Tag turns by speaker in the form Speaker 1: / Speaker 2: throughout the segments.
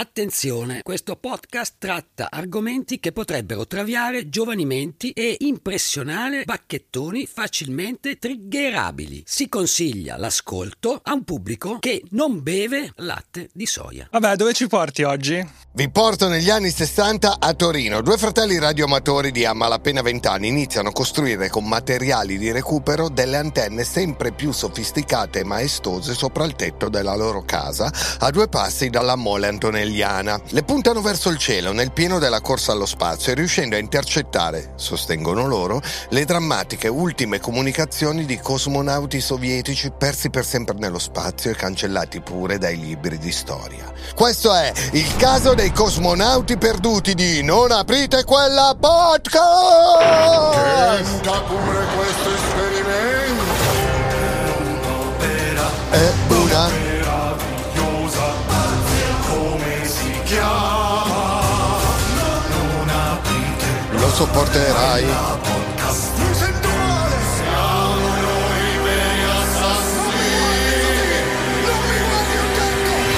Speaker 1: Attenzione, questo podcast tratta argomenti che potrebbero traviare giovani menti e impressionare bacchettoni facilmente triggerabili. Si consiglia l'ascolto a un pubblico che non beve latte di soia.
Speaker 2: Vabbè, dove ci porti oggi?
Speaker 3: Vi porto negli anni 60 a Torino. Due fratelli radioamatori di a malapena 20 anni iniziano a costruire con materiali di recupero delle antenne sempre più sofisticate e maestose sopra il tetto della loro casa, a due passi dalla mole antonelliana. Le puntano verso il cielo nel pieno della corsa allo spazio e riuscendo a intercettare, sostengono loro, le drammatiche ultime comunicazioni di cosmonauti sovietici persi per sempre nello spazio e cancellati pure dai libri di storia. Questo è il caso dei cosmonauti perduti di Non aprite quella podcast!
Speaker 4: Tenta pure questo esperimento
Speaker 3: È una
Speaker 4: guardi attento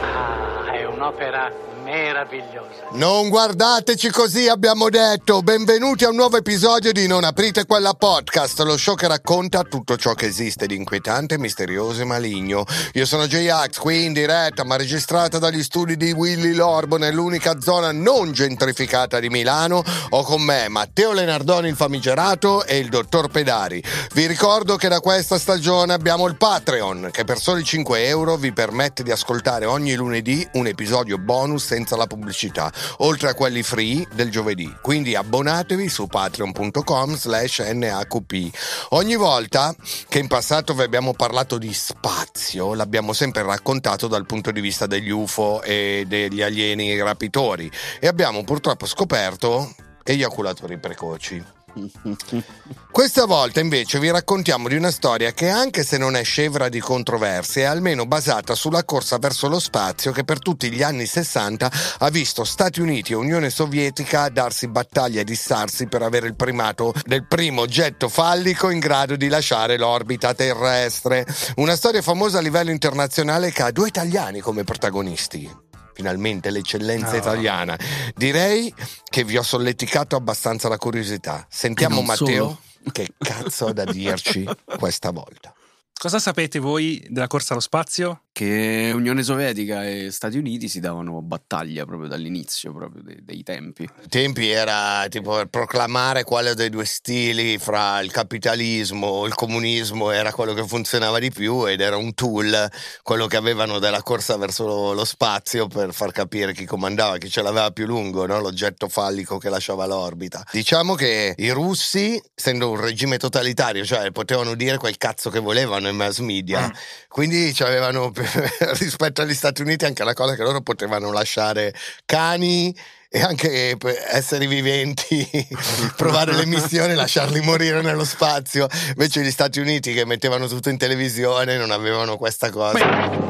Speaker 5: Ah, è un'opera meravigliosa.
Speaker 3: Non guardateci così, abbiamo detto. Benvenuti a un nuovo episodio di Non aprite quella podcast, lo show che racconta tutto ciò che esiste di inquietante, misterioso e maligno. Io sono J-Ax, qui in diretta, ma registrata dagli studi di Willy Lorbo nell'unica zona non gentrificata di Milano. Ho con me Matteo Lenardoni, il famigerato, e il dottor Pedari. Vi ricordo che da questa stagione abbiamo il Patreon, che per soli 5 euro vi permette di ascoltare ogni lunedì un episodio bonus senza la pubblicità, oltre a quelli free del giovedì. Quindi abbonatevi su patreon.com slash nhqp. Ogni volta che in passato vi abbiamo parlato di spazio, l'abbiamo sempre raccontato dal punto di vista degli UFO e degli alieni rapitori e abbiamo purtroppo scoperto eiaculatori precoci. Questa volta invece vi raccontiamo di una storia che anche se non è scevra di controversie è almeno basata sulla corsa verso lo spazio che per tutti gli anni 60 ha visto Stati Uniti e Unione Sovietica darsi battaglia e dissarsi per avere il primato del primo oggetto fallico in grado di lasciare l'orbita terrestre. Una storia famosa a livello internazionale che ha due italiani come protagonisti finalmente l'eccellenza italiana. Direi che vi ho solleticato abbastanza la curiosità. Sentiamo Matteo
Speaker 6: solo.
Speaker 3: che cazzo ha da dirci questa volta.
Speaker 2: Cosa sapete voi della corsa allo spazio?
Speaker 6: Che Unione Sovietica e Stati Uniti si davano battaglia proprio dall'inizio, proprio dei, dei tempi.
Speaker 3: Ai tempi era tipo per proclamare quale dei due stili fra il capitalismo o il comunismo era quello che funzionava di più ed era un tool quello che avevano della corsa verso lo, lo spazio per far capire chi comandava, chi ce l'aveva più lungo, no? l'oggetto fallico che lasciava l'orbita. Diciamo che i russi, essendo un regime totalitario, cioè potevano dire quel cazzo che volevano in mass media, quindi avevano rispetto agli Stati Uniti anche la cosa che loro potevano lasciare cani e anche esseri viventi, provare le missioni e lasciarli morire nello spazio. Invece gli Stati Uniti che mettevano tutto in televisione non avevano questa cosa.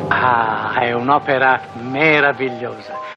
Speaker 5: Ah, è un'opera meravigliosa.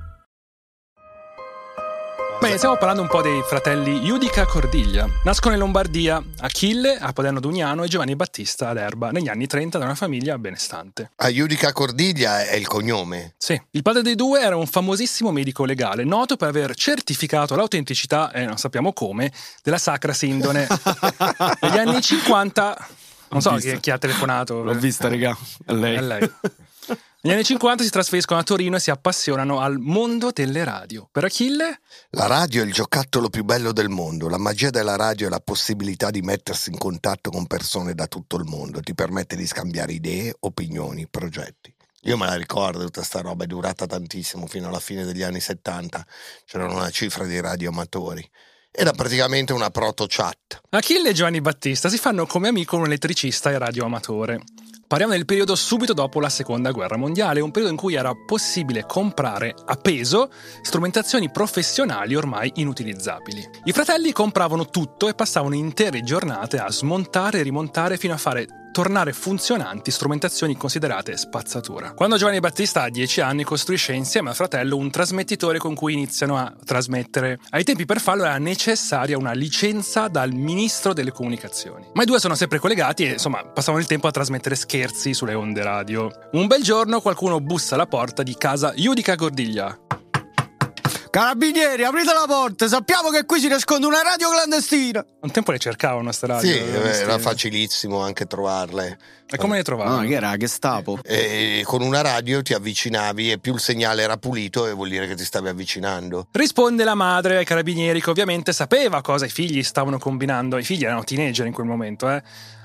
Speaker 2: Bene, stiamo parlando un po' dei fratelli Judica Cordiglia. Nascono in Lombardia Achille a Paderno Dugnano e Giovanni Battista ad Erba negli anni 30 da una famiglia benestante.
Speaker 3: A Judica Cordiglia è il cognome.
Speaker 2: Sì, il padre dei due era un famosissimo medico legale, noto per aver certificato l'autenticità, e non sappiamo come, della Sacra Sindone. Negli anni 50, non so chi, chi ha telefonato.
Speaker 6: L'ho vista, regà. È lei.
Speaker 2: È lei. Negli anni 50 si trasferiscono a Torino e si appassionano al mondo delle radio. Per Achille,
Speaker 3: La radio è il giocattolo più bello del mondo. La magia della radio è la possibilità di mettersi in contatto con persone da tutto il mondo. Ti permette di scambiare idee, opinioni, progetti. Io me la ricordo, tutta sta roba è durata tantissimo, fino alla fine degli anni 70. C'erano una cifra di radioamatori. Era praticamente una proto-chat.
Speaker 2: Achille e Giovanni Battista si fanno come amico un elettricista e radioamatore. Parliamo del periodo subito dopo la seconda guerra mondiale, un periodo in cui era possibile comprare a peso strumentazioni professionali ormai inutilizzabili. I fratelli compravano tutto e passavano intere giornate a smontare e rimontare fino a fare tornare funzionanti strumentazioni considerate spazzatura. Quando Giovanni Battista ha 10 anni costruisce insieme al fratello un trasmettitore con cui iniziano a trasmettere. Ai tempi per farlo era necessaria una licenza dal ministro delle comunicazioni. Ma i due sono sempre collegati e insomma passavano il tempo a trasmettere scherzi sulle onde radio. Un bel giorno qualcuno bussa alla porta di casa Judica Gordiglia.
Speaker 6: Carabinieri, aprite la porta, sappiamo che qui si nasconde una radio clandestina.
Speaker 2: Un tempo le cercavano queste radio.
Speaker 3: Sì, eh, era
Speaker 2: queste-
Speaker 3: facilissimo anche trovarle.
Speaker 2: E come le trovavano?
Speaker 6: No, che era Gestapo.
Speaker 3: E con una radio ti avvicinavi e più il segnale era pulito e vuol dire che ti stavi avvicinando.
Speaker 2: Risponde la madre ai carabinieri che ovviamente sapeva cosa i figli stavano combinando. I figli erano teenager in quel momento, eh.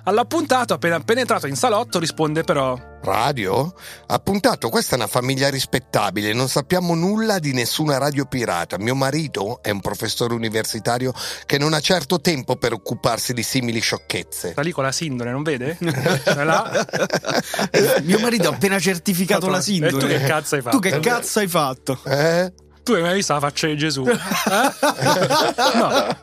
Speaker 2: All'appuntato, appena penetrato in salotto, risponde però:
Speaker 3: Radio? Appuntato, questa è una famiglia rispettabile, non sappiamo nulla di nessuna radio pirata. Mio marito è un professore universitario che non ha certo tempo per occuparsi di simili sciocchezze.
Speaker 2: Sta lì con la sindone, non vede? È là.
Speaker 6: Mio marito ha appena certificato la sindone.
Speaker 2: E tu che cazzo hai fatto?
Speaker 6: Tu che cazzo hai fatto?
Speaker 3: Eh?
Speaker 2: Tu hai mai visto la faccia di Gesù? Eh? No.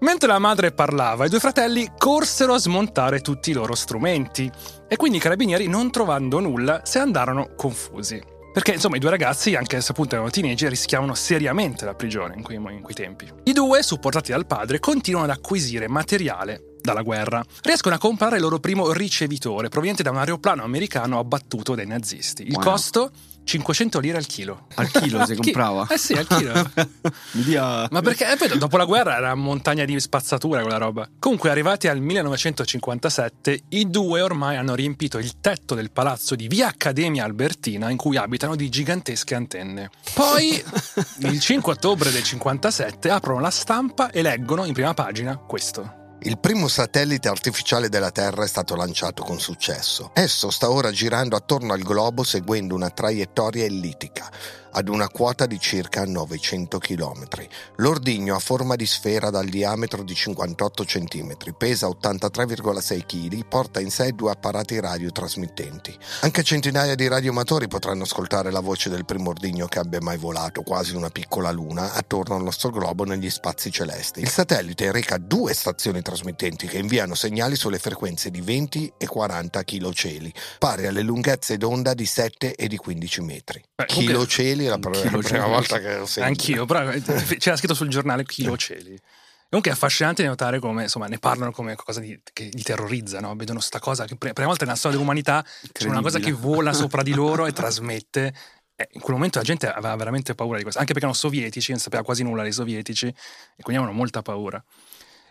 Speaker 2: Mentre la madre parlava, i due fratelli corsero a smontare tutti i loro strumenti e quindi i carabinieri, non trovando nulla, se andarono confusi. Perché insomma i due ragazzi, anche se appunto erano teenager, rischiavano seriamente la prigione in quei, in quei tempi. I due, supportati dal padre, continuano ad acquisire materiale dalla guerra. Riescono a comprare il loro primo ricevitore, proveniente da un aeroplano americano abbattuto dai nazisti. Il
Speaker 6: Wow.
Speaker 2: costo? 500 lire al chilo.
Speaker 6: Al chilo si comprava?
Speaker 2: Eh sì, al chilo.
Speaker 6: Dia-
Speaker 2: Ma perché eh, poi dopo la guerra era montagna di spazzatura quella roba. Comunque, arrivati al 1957, i due ormai hanno riempito il tetto del palazzo di via Accademia Albertina in cui abitano di gigantesche antenne. Poi, il 5 ottobre del 57, aprono la stampa e leggono in prima pagina questo.
Speaker 3: Il primo satellite artificiale della Terra è stato lanciato con successo. Esso sta ora girando attorno al globo seguendo una traiettoria ellittica, ad una quota di circa 900 km. L'ordigno ha forma di sfera dal diametro di 58 cm, pesa 83,6 kg, porta in sé due apparati radiotrasmittenti. Anche centinaia di radioamatori potranno ascoltare la voce del primo ordigno che abbia mai volato, quasi una piccola luna, attorno al nostro globo negli spazi celesti. Il satellite reca due stazioni trasmittenti che inviano segnali sulle frequenze di 20 e 40 kCi, pari alle lunghezze d'onda di 7 e di 15 metri.
Speaker 2: Beh, comunque-
Speaker 3: KCeli è la, la prima volta che lo sento.
Speaker 2: Anch'io, però eh, c'era scritto sul giornale Chilo Cieli. Comunque è affascinante notare come insomma, ne parlano come qualcosa di- che li terrorizza, no? vedono sta cosa che per prima volta nella storia dell'umanità c'è una cosa che vola sopra di loro e trasmette. Eh, in quel momento la gente aveva veramente paura di questo, anche perché erano sovietici, non sapeva quasi nulla dei sovietici e quindi avevano molta paura.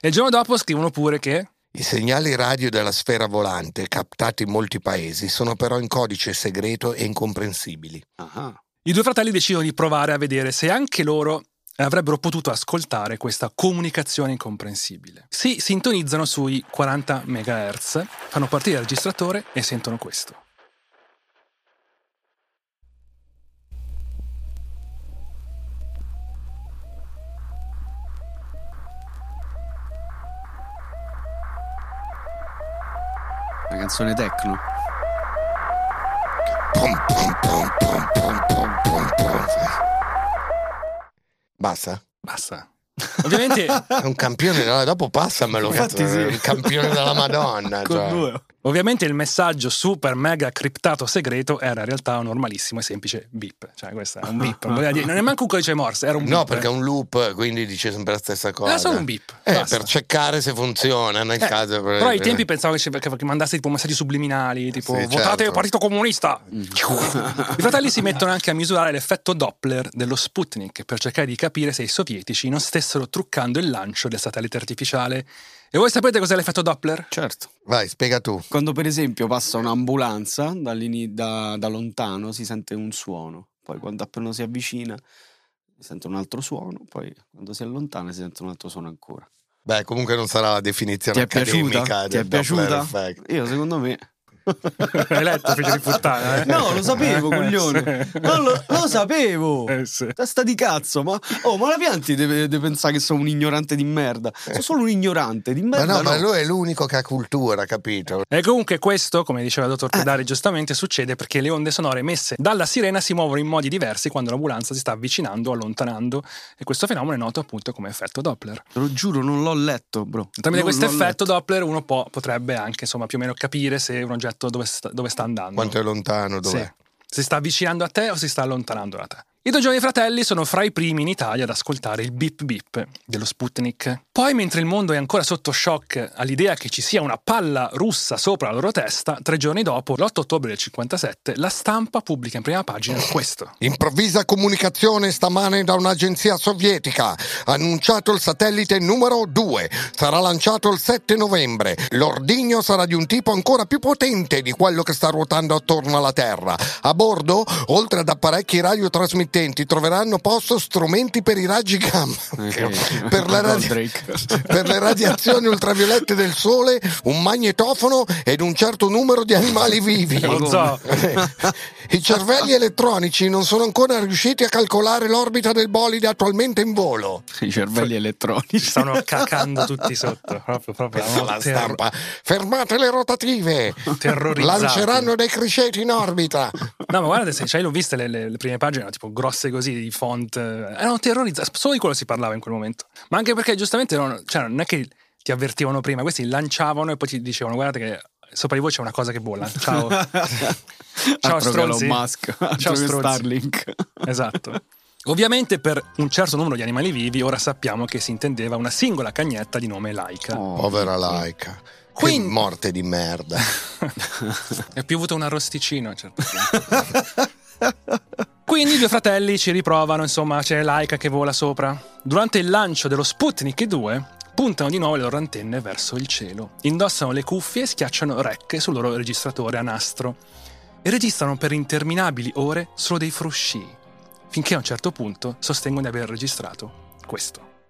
Speaker 2: E il giorno dopo scrivono pure che
Speaker 3: I segnali radio della sfera volante, captati in molti paesi, sono però in codice segreto e incomprensibili.
Speaker 6: Ah.
Speaker 2: I due fratelli decidono di provare a vedere se anche loro avrebbero potuto ascoltare questa comunicazione incomprensibile. Si sintonizzano sui 40 MHz, fanno partire il registratore e sentono questo.
Speaker 6: Una canzone techno.
Speaker 3: Basta?
Speaker 2: Basta. Ovviamente,
Speaker 3: È un campione, no, dopo passamelo.
Speaker 6: Infatti
Speaker 3: cazzo,
Speaker 6: sì.
Speaker 3: un campione della Madonna.
Speaker 6: Con
Speaker 3: cioè.
Speaker 6: due.
Speaker 2: Ovviamente il messaggio super mega criptato segreto era in realtà un normalissimo e semplice beep. Cioè, questo è un beep. non voleva dire- Non è manco un codice morse, era un beep.
Speaker 3: No, perché è un loop, quindi dice sempre la stessa cosa.
Speaker 2: Era solo un beep.
Speaker 3: Eh, per checcare se funziona, nel
Speaker 2: Eh,
Speaker 3: caso.
Speaker 2: però ai tempi pensavo che, che- che mandasse tipo messaggi subliminali, tipo
Speaker 3: Sì,
Speaker 2: votate
Speaker 3: certo.
Speaker 2: il Partito Comunista. I fratelli si mettono anche a misurare l'effetto Doppler dello Sputnik per cercare di capire se i sovietici non stessero truccando il lancio del satellite artificiale. E voi sapete cos'è l'effetto Doppler?
Speaker 6: Certo.
Speaker 3: Vai, spiega tu.
Speaker 6: Quando per esempio passa un'ambulanza da, da lontano si sente un suono, poi quando appena si avvicina si sente un altro suono, poi quando si allontana si sente un altro suono ancora.
Speaker 3: Beh, comunque non sarà la definizione
Speaker 6: Ti è
Speaker 3: accademica
Speaker 6: piaciuta? Ti
Speaker 3: del
Speaker 6: è piaciuta?
Speaker 3: Doppler effect.
Speaker 6: Io secondo me
Speaker 2: Hai letto, figlio di puttana? Eh?
Speaker 6: No, lo sapevo,
Speaker 2: Eh,
Speaker 6: coglione. No, lo, lo sapevo.
Speaker 2: Eh, sì.
Speaker 6: Testa di cazzo, ma, oh, ma la Pianti deve, deve pensare che sono un ignorante di merda. Sono solo un ignorante di
Speaker 3: Ma
Speaker 6: merda.
Speaker 3: no, ma
Speaker 6: no.
Speaker 3: lui è l'unico che ha cultura, capito?
Speaker 2: E comunque questo, come diceva il
Speaker 6: Eh.
Speaker 2: dottor Pedari giustamente, succede perché le onde sonore emesse dalla sirena si muovono in modi diversi quando l'ambulanza si sta avvicinando o allontanando e questo fenomeno è noto appunto come effetto Doppler.
Speaker 6: Te lo giuro, non l'ho letto, bro.
Speaker 2: Tramite questo effetto
Speaker 6: letto.
Speaker 2: Doppler uno può, potrebbe anche insomma più o meno capire se un oggetto dove sta, dove sta andando.
Speaker 3: Quanto è lontano,
Speaker 2: Sì.
Speaker 3: dov'è?
Speaker 2: Si sta avvicinando a te o si sta allontanando da te. I due giovani fratelli sono fra i primi in Italia ad ascoltare il bip bip dello Sputnik. Poi, mentre il mondo è ancora sotto shock all'idea che ci sia una palla russa sopra la loro testa, tre giorni dopo, l'8 ottobre del 57, la stampa pubblica in prima pagina questo.
Speaker 3: Improvvisa comunicazione stamane da un'agenzia sovietica. Annunciato il satellite numero 2. Sarà lanciato il 7 novembre. L'ordigno sarà di un tipo ancora più potente di quello che sta ruotando attorno alla Terra. A bordo, oltre ad apparecchi radiotrasmittenti, troveranno posto strumenti per i raggi gamma.
Speaker 6: Eh,
Speaker 3: per, la radi- per le radiazioni ultraviolette del sole, un magnetofono ed un certo numero di animali vivi.
Speaker 2: Lo zoo.
Speaker 3: I cervelli elettronici non sono ancora riusciti a calcolare l'orbita del bolide attualmente in volo.
Speaker 6: I cervelli
Speaker 2: Ci
Speaker 6: elettronici.
Speaker 2: stanno cacando tutti sotto. Proprio, proprio.
Speaker 3: La stampa. Fermate le rotative.
Speaker 2: Terrorizzati.
Speaker 3: Lanceranno dei criceti in orbita.
Speaker 2: No, ma guardate, se cioè, l'ho viste le, le- le prime pagine, erano tipo grosse così, di font. eh, Erano terrorizzati. Solo di quello si parlava in quel momento. Ma anche perché giustamente non, cioè, non è che ti avvertivano prima, questi lanciavano e poi ti dicevano: guardate che sopra di voi c'è una cosa che bolla. Ciao. Ciao,
Speaker 6: che
Speaker 2: stronzi.
Speaker 6: Elon Musk.
Speaker 2: Ciao,
Speaker 6: che
Speaker 2: stronzi.
Speaker 6: Starlink.
Speaker 2: Esatto. Ovviamente per un certo numero di animali vivi ora sappiamo che si intendeva una singola cagnetta di nome Laika.
Speaker 6: Oh.
Speaker 3: Povera laica. Che
Speaker 2: Quindi-
Speaker 3: morte di merda.
Speaker 2: È piovuto un arrosticino a un certo punto. Quindi i due fratelli ci riprovano, insomma, c'è Laika che vola sopra. Durante il lancio dello Sputnik 2 puntano di nuovo le loro antenne verso il cielo, indossano le cuffie e schiacciano rec sul loro registratore a nastro e registrano per interminabili ore solo dei frusci, finché a un certo punto sostengono di aver registrato questo.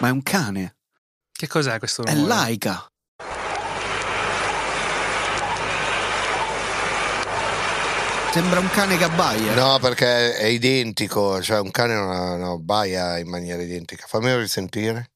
Speaker 6: Ma è un cane.
Speaker 2: Che cos'è questo
Speaker 6: È
Speaker 2: rumore?
Speaker 6: laica. Sembra un cane che abbaia.
Speaker 3: No, perché è identico. Cioè, un cane non no, baia in maniera identica. Fammelo risentire.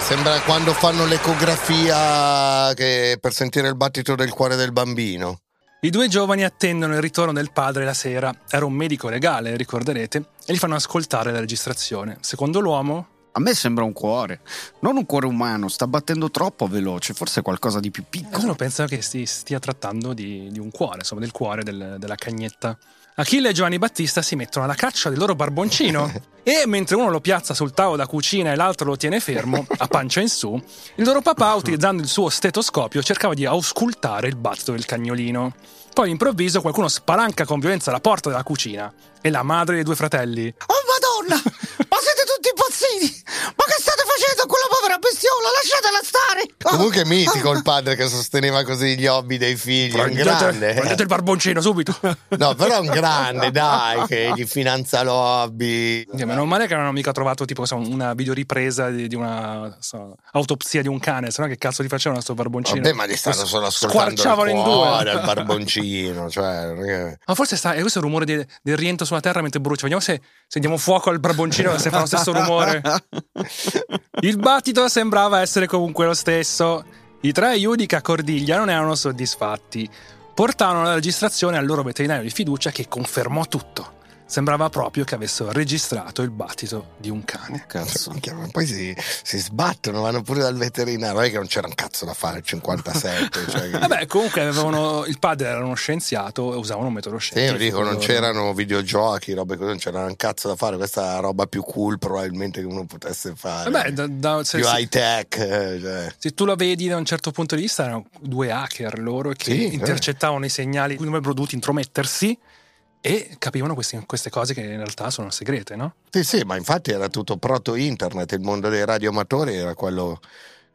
Speaker 3: Sembra quando fanno l'ecografia che- per sentire il battito del cuore del bambino.
Speaker 2: I due giovani attendono il ritorno del padre la sera. Era un medico legale, ricorderete, e gli fanno ascoltare la registrazione. Secondo l'uomo,
Speaker 6: A me sembra un cuore. Non un cuore umano, sta battendo troppo veloce. Forse qualcosa di più
Speaker 2: uno
Speaker 6: piccolo.
Speaker 2: pensa che si stia trattando di, di un cuore, insomma, del cuore del- della cagnetta. Achille e Giovanni Battista si mettono alla caccia del loro barboncino e mentre uno lo piazza sul tavolo da cucina e l'altro lo tiene fermo, a pancia in su, il loro papà, utilizzando il suo stetoscopio, cercava di auscultare il battito del cagnolino. Poi all'improvviso qualcuno spalanca con violenza la porta della cucina e la madre dei due fratelli,
Speaker 6: Oh madonna! Ma siete tutti impazziti! Ma che state facendo a quella povera bestiola? Lasciatela stare!
Speaker 3: Comunque è mitico il padre che sosteneva così gli hobby dei figli. Un grande.
Speaker 2: prendete il barboncino subito.
Speaker 3: No, però è un grande, dai, che gli finanzia l'hobby.
Speaker 2: Sì, meno male che non hanno mica trovato tipo so, una videoripresa di, di una so, autopsia di un cane, sennò che cazzo gli facevano a sto barboncino?
Speaker 3: Vabbè, ma li stanno solo ascoltando il
Speaker 2: Squarciavano in
Speaker 3: cuore,
Speaker 2: due.
Speaker 3: il barboncino, cioè, non
Speaker 2: Ma forse sta, è questo il rumore di- del rientro sulla terra mentre brucia. Vediamo se, se diamo fuoco al barboncino se fa lo stesso rumore. Il battito sembrava essere comunque lo stesso. I tre Iudica Cordiglia non erano soddisfatti. Portarono la registrazione al loro veterinario di fiducia che confermò tutto. Sembrava proprio che avessero registrato il battito di un cane.
Speaker 6: Cazzo.
Speaker 3: Minchia, ma poi si, si sbattono, vanno pure dal veterinario. Non è che non c'era un cazzo da fare il 57. Cioè, che-
Speaker 2: Vabbè, comunque avevano, il padre era uno scienziato e usavano un metodo
Speaker 3: Sì,
Speaker 2: scientifico.
Speaker 3: io dico, non c'erano videogiochi, robe così, non c'era un cazzo da fare. Questa è la roba più cool probabilmente che uno potesse fare.
Speaker 2: Vabbè, da- da- se,
Speaker 3: più
Speaker 2: se-
Speaker 3: high tech. eh, cioè.
Speaker 2: se tu la vedi da un certo punto di vista, erano due hacker loro che
Speaker 3: Sì,
Speaker 2: intercettavano i segnali cui avrebbero dovuto intromettersi e capivano queste, queste cose che in realtà sono segrete, no?
Speaker 3: Sì, sì, ma infatti era tutto proto-internet. Il mondo dei radioamatori era quello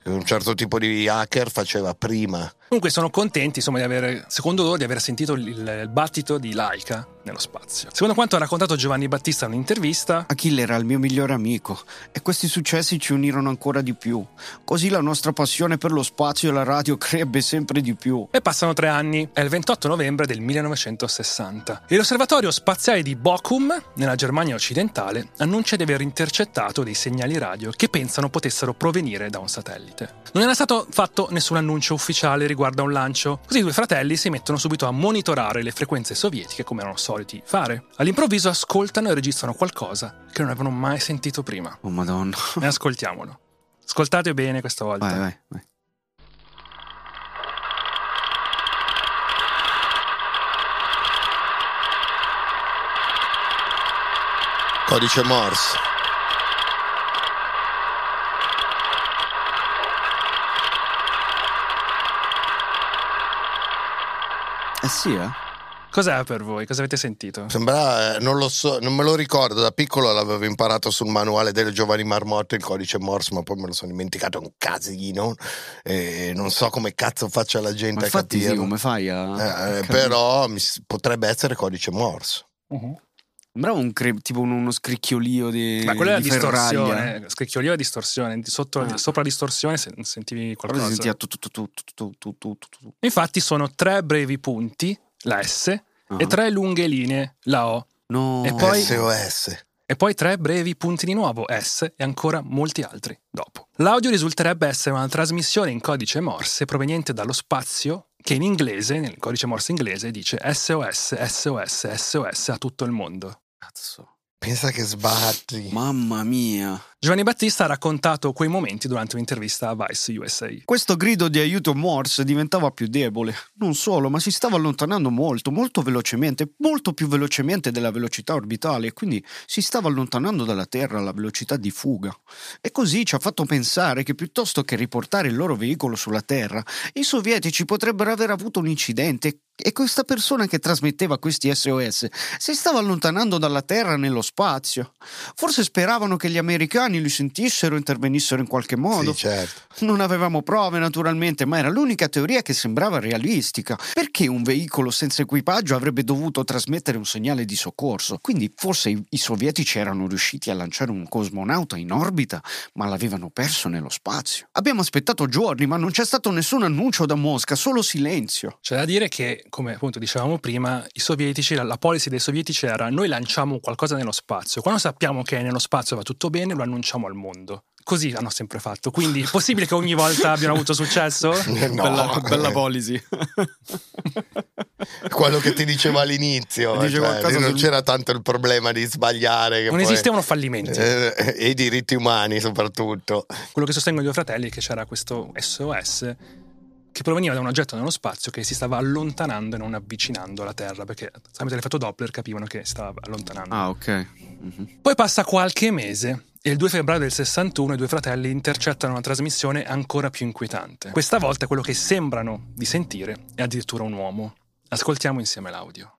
Speaker 3: che un certo tipo di hacker faceva prima.
Speaker 2: Comunque sono contenti, insomma, di avere, secondo loro, di aver sentito il, il battito di Laika nello spazio. Secondo quanto ha raccontato Giovanni Battista in un'intervista,
Speaker 6: Achille era il mio migliore amico e questi successi ci unirono ancora di più. Così la nostra passione per lo spazio e la radio crebbe sempre di più.
Speaker 2: E passano tre anni, è il 28 novembre del 1960. E l'osservatorio spaziale di Bochum, nella Germania occidentale, annuncia di aver intercettato dei segnali radio che pensano potessero provenire da un satellite. Non era stato fatto nessun annuncio ufficiale riguardo a un lancio, così i due fratelli si mettono subito a monitorare le frequenze sovietiche come erano soliti fare. All'improvviso ascoltano e registrano qualcosa che non avevano mai sentito prima.
Speaker 6: Oh madonna.
Speaker 2: E ascoltiamolo. Ascoltate bene questa volta.
Speaker 6: Vai, vai, vai.
Speaker 3: Codice Morse.
Speaker 6: Eh sì, eh?
Speaker 2: Cos'è per voi? Cosa avete sentito?
Speaker 3: Sembra, eh, non lo so, non me lo ricordo, da piccolo l'avevo imparato sul manuale del Giovanni Marmotto il codice Morse, ma poi me lo sono dimenticato un casino e non so come cazzo faccia la gente
Speaker 6: Ma
Speaker 3: a
Speaker 6: infatti sì, come fai a...
Speaker 3: Eh,
Speaker 6: a capire?
Speaker 3: però mi potrebbe essere codice Morse.
Speaker 6: Sembrava un cre- tipo uno scricchiolio di.
Speaker 2: Ma quella è la distorsione. Eh. Scricchiolio e distorsione. Sotto,
Speaker 6: ah.
Speaker 2: Sopra la distorsione sentivi qualcosa.
Speaker 6: Però si sentiva tu, tu, tu, tu,
Speaker 2: Infatti sono tre brevi punti, la S,
Speaker 6: uh-huh.
Speaker 2: e tre lunghe linee, la O.
Speaker 6: No,
Speaker 2: e poi,
Speaker 3: SOS.
Speaker 2: E poi tre brevi punti di nuovo, S, e ancora molti altri dopo. L'audio risulterebbe essere una trasmissione in codice Morse proveniente dallo spazio che in inglese, nel codice Morse inglese, dice SOS, SOS, SOS a tutto il mondo.
Speaker 6: Cazzo.
Speaker 3: Pensa che sbatti.
Speaker 6: Mamma mia.
Speaker 2: Giovanni Battista ha raccontato quei momenti durante un'intervista a Vice USA.
Speaker 6: Questo grido di aiuto Morse diventava più debole. Non solo, ma si stava allontanando molto, molto velocemente, molto più velocemente della velocità orbitale, quindi si stava allontanando dalla Terra alla velocità di fuga. E così ci ha fatto pensare che piuttosto che riportare il loro veicolo sulla Terra, i sovietici potrebbero aver avuto un incidente e questa persona che trasmetteva questi SOS si stava allontanando dalla Terra nello spazio. Forse speravano che gli americani li sentissero e intervenissero in qualche modo.
Speaker 3: Sì, certo.
Speaker 6: Non avevamo prove naturalmente, ma era l'unica teoria che sembrava realistica. Perché un veicolo senza equipaggio avrebbe dovuto trasmettere un segnale di soccorso? Quindi forse i, i sovietici erano riusciti a lanciare un cosmonauta in orbita, ma l'avevano perso nello spazio. Abbiamo aspettato giorni, ma non c'è stato nessun annuncio da Mosca, solo silenzio.
Speaker 2: C'è da dire che, come appunto dicevamo prima, i sovietici, la, la policy dei sovietici era noi lanciamo qualcosa nello spazio, quando sappiamo che nello spazio va tutto bene lo annunciamo al mondo. Così hanno sempre fatto. Quindi è possibile che ogni volta abbiano avuto successo?
Speaker 3: No,
Speaker 6: bella, bella
Speaker 3: eh,
Speaker 6: policy.
Speaker 3: quello che ti dicevo all'inizio. Cioè, non
Speaker 6: sul-
Speaker 3: c'era tanto il problema di sbagliare. Che
Speaker 2: Non
Speaker 3: poi-
Speaker 2: esistevano fallimenti.
Speaker 3: Eh, e i diritti umani soprattutto.
Speaker 2: Quello che sostengono i due fratelli è che c'era questo SOS che proveniva da un oggetto nello spazio che si stava allontanando e non avvicinando alla Terra, perché tramite l'effetto Doppler capivano che si stava allontanando.
Speaker 6: Ah, ok. Mhm.
Speaker 2: Poi passa qualche mese il 2 febbraio del 61 i due fratelli intercettano una trasmissione ancora più inquietante. Questa volta quello che sembrano di sentire è addirittura un uomo. Ascoltiamo insieme l'audio.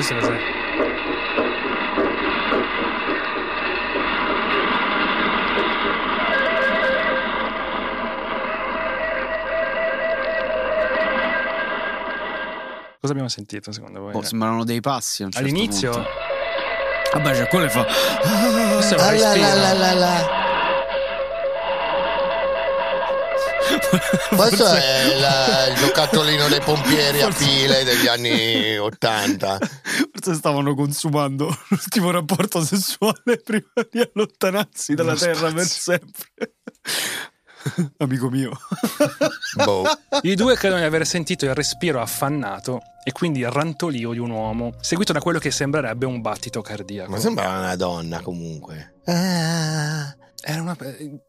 Speaker 2: Questo cos'è? Cosa abbiamo sentito secondo voi?
Speaker 6: Oh, sembrano dei passi certo
Speaker 2: All'inizio?
Speaker 6: punto. Vabbè, cioè quello fa.
Speaker 2: Questo è un.
Speaker 3: Questo è la- il giocattolino dei pompieri a file degli anni 80.
Speaker 6: Forse stavano consumando l'ultimo rapporto sessuale prima di allontanarsi dalla
Speaker 3: Lo
Speaker 6: terra per
Speaker 3: spazio.
Speaker 6: sempre. Amico mio.
Speaker 3: Boh.
Speaker 2: I due credono di aver sentito il respiro affannato e quindi il rantolio di un uomo, seguito da quello che sembrerebbe un battito cardiaco.
Speaker 3: Ma sembra una donna comunque. Ah,
Speaker 2: Era una- eh,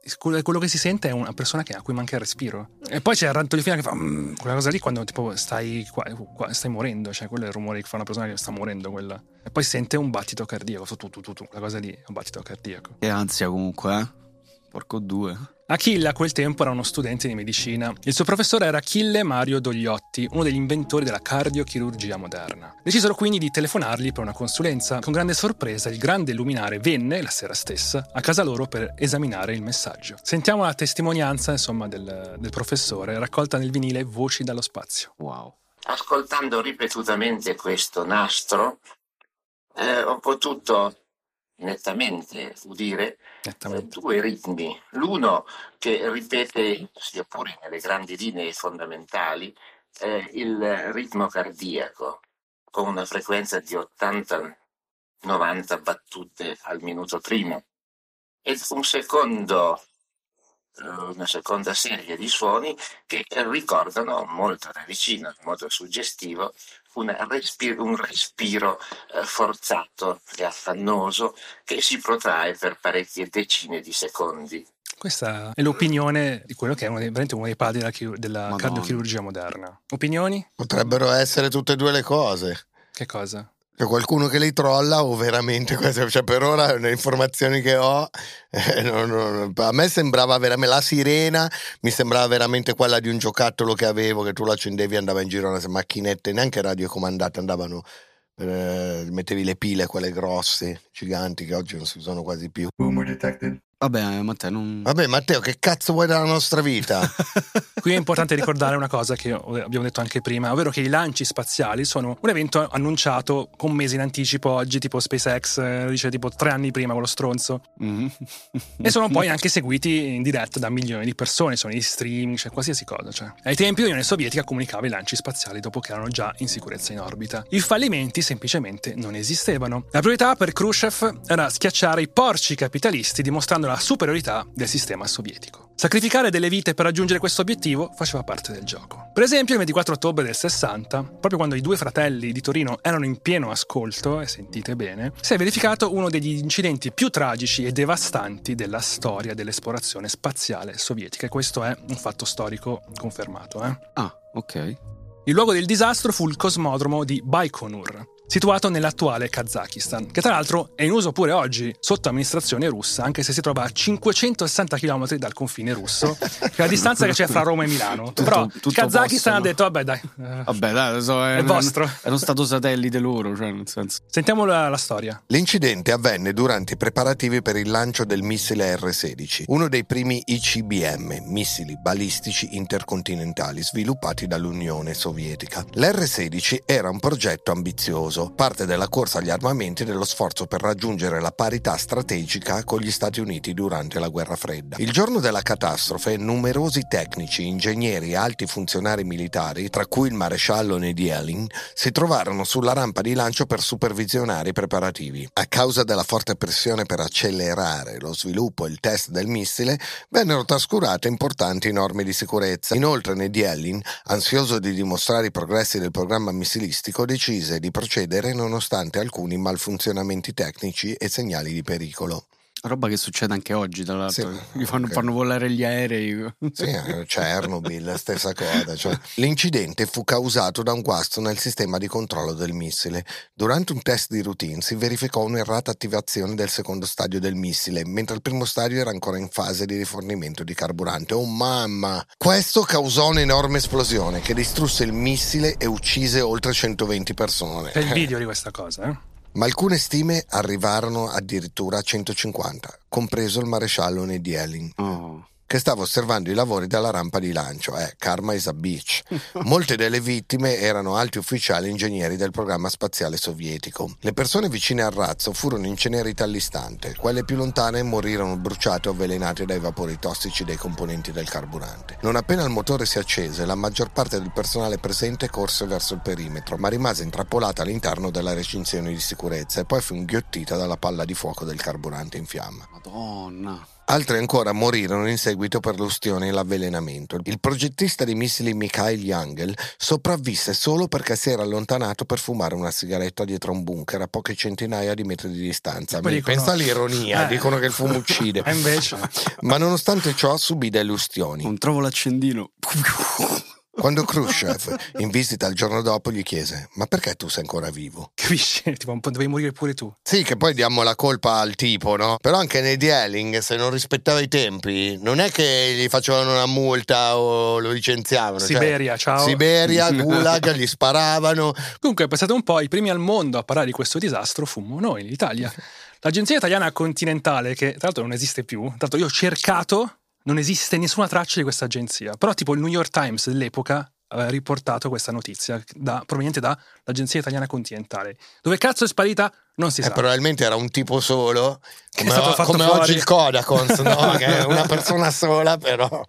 Speaker 2: quello che si sente è una persona che- a cui manca il respiro. E poi c'è il rantolino che fa "Mm", quella cosa lì quando tipo stai, qua- qua- stai morendo, cioè quello è il rumore che fa una persona che sta morendo. Quella. E poi sente un battito cardiaco. Tu, tu, tu, tu, quella cosa lì è un battito cardiaco.
Speaker 6: Che ansia comunque, eh? Porco due.
Speaker 2: Achille a quel tempo era uno studente di medicina. Il suo professore era Achille Mario Dogliotti, uno degli inventori della cardiochirurgia moderna. Decisero quindi di telefonargli per una consulenza. Con grande sorpresa il grande luminare venne la sera stessa a casa loro per esaminare il messaggio. Sentiamo la testimonianza insomma, del, del professore raccolta nel vinile Voci dallo spazio.
Speaker 6: Wow.
Speaker 7: ascoltando ripetutamente questo nastro, eh, ho potuto nettamente udire due ritmi. L'uno che ripete, sia pure nelle grandi linee fondamentali, eh, il ritmo cardiaco con una frequenza di 80-90 battute al minuto primo. E un secondo eh, una seconda serie di suoni che ricordano molto da vicino, in modo suggestivo, un respiro, un respiro eh, forzato e affannoso che si protrae per parecchie decine di secondi.
Speaker 2: Questa è l'opinione di quello che è uno dei, veramente uno dei padri della, chiru- della cardiochirurgia moderna. Opinioni?
Speaker 3: Potrebbero essere tutte e due le cose.
Speaker 2: Che cosa?
Speaker 3: C'è qualcuno che li trolla o veramente? Cioè, per ora le informazioni che ho, eh, non- non- a me sembrava veramente la sirena, mi sembrava veramente quella di un giocattolo che avevo, che tu lo accendevi e andava in giro una macchinette, neanche radiocomandate, andavano, eh, mettevi le pile, quelle grosse, giganti, che oggi non si usano quasi più.
Speaker 4: Boomer detected.
Speaker 6: Vabbè, Matteo, non...
Speaker 3: Vabbè, Matteo, che cazzo vuoi dalla nostra vita?
Speaker 2: Qui è importante ricordare una cosa che abbiamo detto anche prima, ovvero che i lanci spaziali sono un evento annunciato con mesi in anticipo oggi, tipo SpaceX eh, dice tipo tre anni prima quello stronzo,
Speaker 6: Mhm.
Speaker 2: e sono poi anche seguiti in diretta da milioni di persone, sono gli streaming, cioè qualsiasi cosa. Cioè. Ai tempi l'Unione Sovietica comunicava i lanci spaziali dopo che erano già in sicurezza in orbita. I fallimenti semplicemente non esistevano. La priorità per Khrushchev era schiacciare i porci capitalisti dimostrando la superiorità del sistema sovietico. Sacrificare delle vite per raggiungere questo obiettivo faceva parte del gioco. Per esempio, il 24 ottobre del 60, proprio quando i due fratelli di Torino erano in pieno ascolto, e sentite bene, si è verificato uno degli incidenti più tragici e devastanti della storia dell'esplorazione spaziale sovietica. E questo è un fatto storico confermato. eh.
Speaker 6: Ah, ok.
Speaker 2: Il luogo del disastro fu il cosmodromo di Baikonur, situato nell'attuale Kazakistan, che tra l'altro è in uso pure oggi sotto amministrazione russa, anche se si trova a 560 km dal confine russo, che è la distanza che c'è fra Roma e Milano. Però
Speaker 6: tutto
Speaker 2: il Kazakistan ha detto, vabbè dai, eh,
Speaker 6: Vabbè, dai, lo so,
Speaker 2: È vostro.
Speaker 6: È uno stato satellite loro, cioè, nel senso.
Speaker 2: sentiamo la, la storia.
Speaker 3: L'incidente avvenne durante i preparativi per il lancio del missile R-16, uno dei primi ICBM, missili balistici intercontinentali sviluppati dall'Unione Sovietica. L'R-16 era un progetto ambizioso, parte della corsa agli armamenti dello sforzo per raggiungere la parità strategica con gli Stati Uniti durante la guerra fredda. Il giorno della catastrofe, numerosi tecnici, ingegneri e alti funzionari militari, tra cui il maresciallo Ned Yelling, si trovarono sulla rampa di lancio per supervisionare i preparativi. A causa della forte pressione per accelerare lo sviluppo e il test del missile, vennero trascurate importanti norme di sicurezza. Inoltre Ned Yelling, ansioso di dimostrare i progressi del programma missilistico, decise di procedere nonostante alcuni malfunzionamenti tecnici e segnali di pericolo.
Speaker 6: Roba che succede anche oggi, tra l'altro.
Speaker 3: Sì,
Speaker 6: Gli fanno,
Speaker 3: ok.
Speaker 6: fanno volare gli aerei.
Speaker 3: Sì, eh, Chernobyl, stessa cosa. cioè. L'incidente fu causato da un guasto nel sistema di controllo del missile. Durante un test di routine si verificò un'errata attivazione del secondo stadio del missile, mentre il primo stadio era ancora in fase di rifornimento di carburante. Oh mamma! Questo causò un'enorme esplosione che distrusse il missile e uccise oltre 120 persone.
Speaker 2: C'è il video di questa cosa, eh?
Speaker 3: Ma alcune stime arrivarono addirittura a 150, compreso il maresciallo Ned Yelling
Speaker 6: Oh.
Speaker 3: Che stava osservando i lavori dalla rampa di lancio. Eh, karma is a bitch. Molte delle vittime erano alti ufficiali e ingegneri del programma spaziale sovietico. Le persone vicine al razzo furono incenerite all'istante. Quelle più lontane morirono bruciate o avvelenate dai vapori tossici dei componenti del carburante. Non appena il motore si accese, la maggior parte del personale presente corse verso il perimetro, ma rimase intrappolata all'interno della recinzione di sicurezza e poi fu inghiottita dalla palla di fuoco del carburante in fiamma.
Speaker 6: Madonna.
Speaker 3: Altri ancora morirono in seguito per l'ustione e l'avvelenamento. Il progettista di missili Mikhail Yangel sopravvisse solo perché si era allontanato per fumare una sigaretta dietro un bunker a poche centinaia di metri di distanza. Mi-
Speaker 2: dicono-
Speaker 3: Pensa all'ironia,
Speaker 2: Eh.
Speaker 3: dicono che il fumo uccide.
Speaker 2: E invece...
Speaker 3: Ma nonostante ciò subì delle ustioni.
Speaker 6: Non trovo l'accendino.
Speaker 3: Quando Khrushchev, in visita il giorno dopo, gli chiese: Ma perché tu sei ancora vivo?
Speaker 2: Capisci? Tipo, dovevi morire pure tu.
Speaker 3: Sì, che poi diamo la colpa al tipo, no? Però anche nei Dieling, se non rispettava i tempi, non è che gli facevano una multa o lo licenziavano. cioè,
Speaker 2: Siberia, ciao.
Speaker 3: Siberia, Gulag, gli sparavano.
Speaker 2: Comunque, pensate un po', i primi al mondo a parlare di questo disastro fummo noi, l'Italia. L'agenzia italiana continentale, che tra l'altro non esiste più, tra l'altro io ho cercato, non esiste nessuna traccia di questa agenzia, però tipo il New York Times dell'epoca aveva riportato questa notizia da- proveniente dall'agenzia italiana continentale. Dove cazzo è sparita? Non si
Speaker 3: Eh,
Speaker 2: sa.
Speaker 3: probabilmente era un tipo solo,
Speaker 2: Che è
Speaker 3: come,
Speaker 2: stato fatto
Speaker 3: come oggi il Kodakons, no? che è una persona sola, però.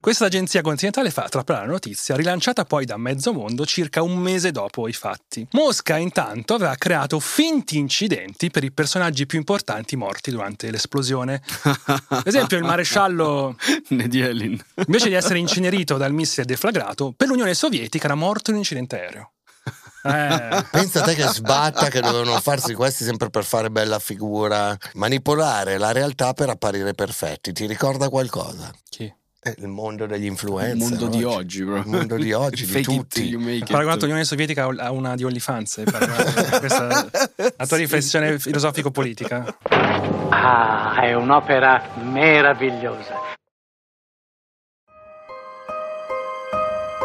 Speaker 2: Questa agenzia continentale fa trapelare la notizia, rilanciata poi da mezzo mondo circa un mese dopo i fatti. Mosca, intanto, aveva creato finti incidenti per i personaggi più importanti morti durante l'esplosione. Ad esempio, il maresciallo,
Speaker 6: Nedi Elin.
Speaker 2: invece di essere incenerito dal missile deflagrato, per l'Unione Sovietica era morto in un incidente aereo. Eh,
Speaker 3: Pensa a te che sbatta che dovevano farsi questi sempre per fare bella figura, manipolare la realtà per apparire perfetti. Ti ricorda qualcosa?
Speaker 2: chi?
Speaker 3: Eh, il mondo degli influencer.
Speaker 6: Il mondo
Speaker 3: no?
Speaker 6: di oggi, bro.
Speaker 3: Il mondo di oggi, di tutti.
Speaker 6: till you make
Speaker 2: Ha
Speaker 6: it.
Speaker 2: paragonato l'Unione Sovietica a una di OnlyFans. hai paragonato. Questa è la tua riflessione filosofico-politica.
Speaker 5: Ah, è un'opera meravigliosa.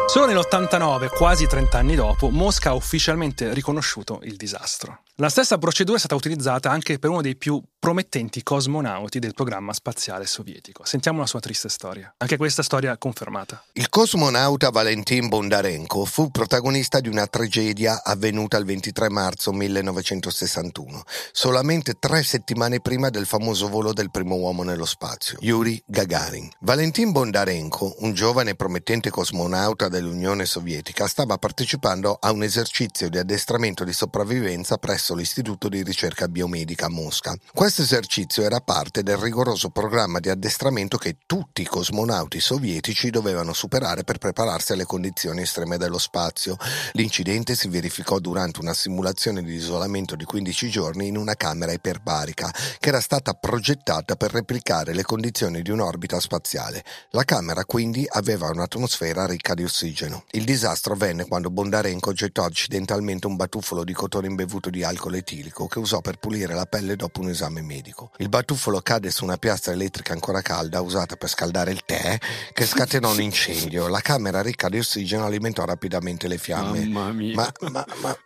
Speaker 2: Solo nell'89, quasi 30 anni dopo, Mosca ha ufficialmente riconosciuto il disastro. La stessa procedura è stata utilizzata anche per uno dei più promettenti cosmonauti del programma spaziale sovietico. Sentiamo la sua triste storia. Anche questa storia confermata.
Speaker 3: Il cosmonauta Valentin Bondarenko fu protagonista di una tragedia avvenuta il 23 marzo 1961, solamente tre settimane prima del famoso volo del primo uomo nello spazio, Yuri Gagarin. Valentin Bondarenko, un giovane promettente cosmonauta dell'Unione Sovietica, stava partecipando a un esercizio di addestramento di sopravvivenza presso l'Istituto di ricerca biomedica a Mosca. Questo esercizio era parte del rigoroso programma di addestramento che tutti i cosmonauti sovietici dovevano superare per prepararsi alle condizioni estreme dello spazio. L'incidente si verificò durante una simulazione di isolamento di 15 giorni in una camera iperbarica che era stata progettata per replicare le condizioni di un'orbita spaziale. La camera quindi aveva un'atmosfera ricca di ossigeno. Il disastro avvenne quando Bondarenko gettò accidentalmente un batuffolo di cotone imbevuto di alcol etilico che usò per pulire la pelle dopo un esame medico. Il batuffolo cadde su una piastra elettrica ancora calda usata per scaldare il tè che scatenò un incendio. La camera ricca di ossigeno alimentò rapidamente le fiamme.
Speaker 6: Mamma mia.
Speaker 3: Ma, ma, ma...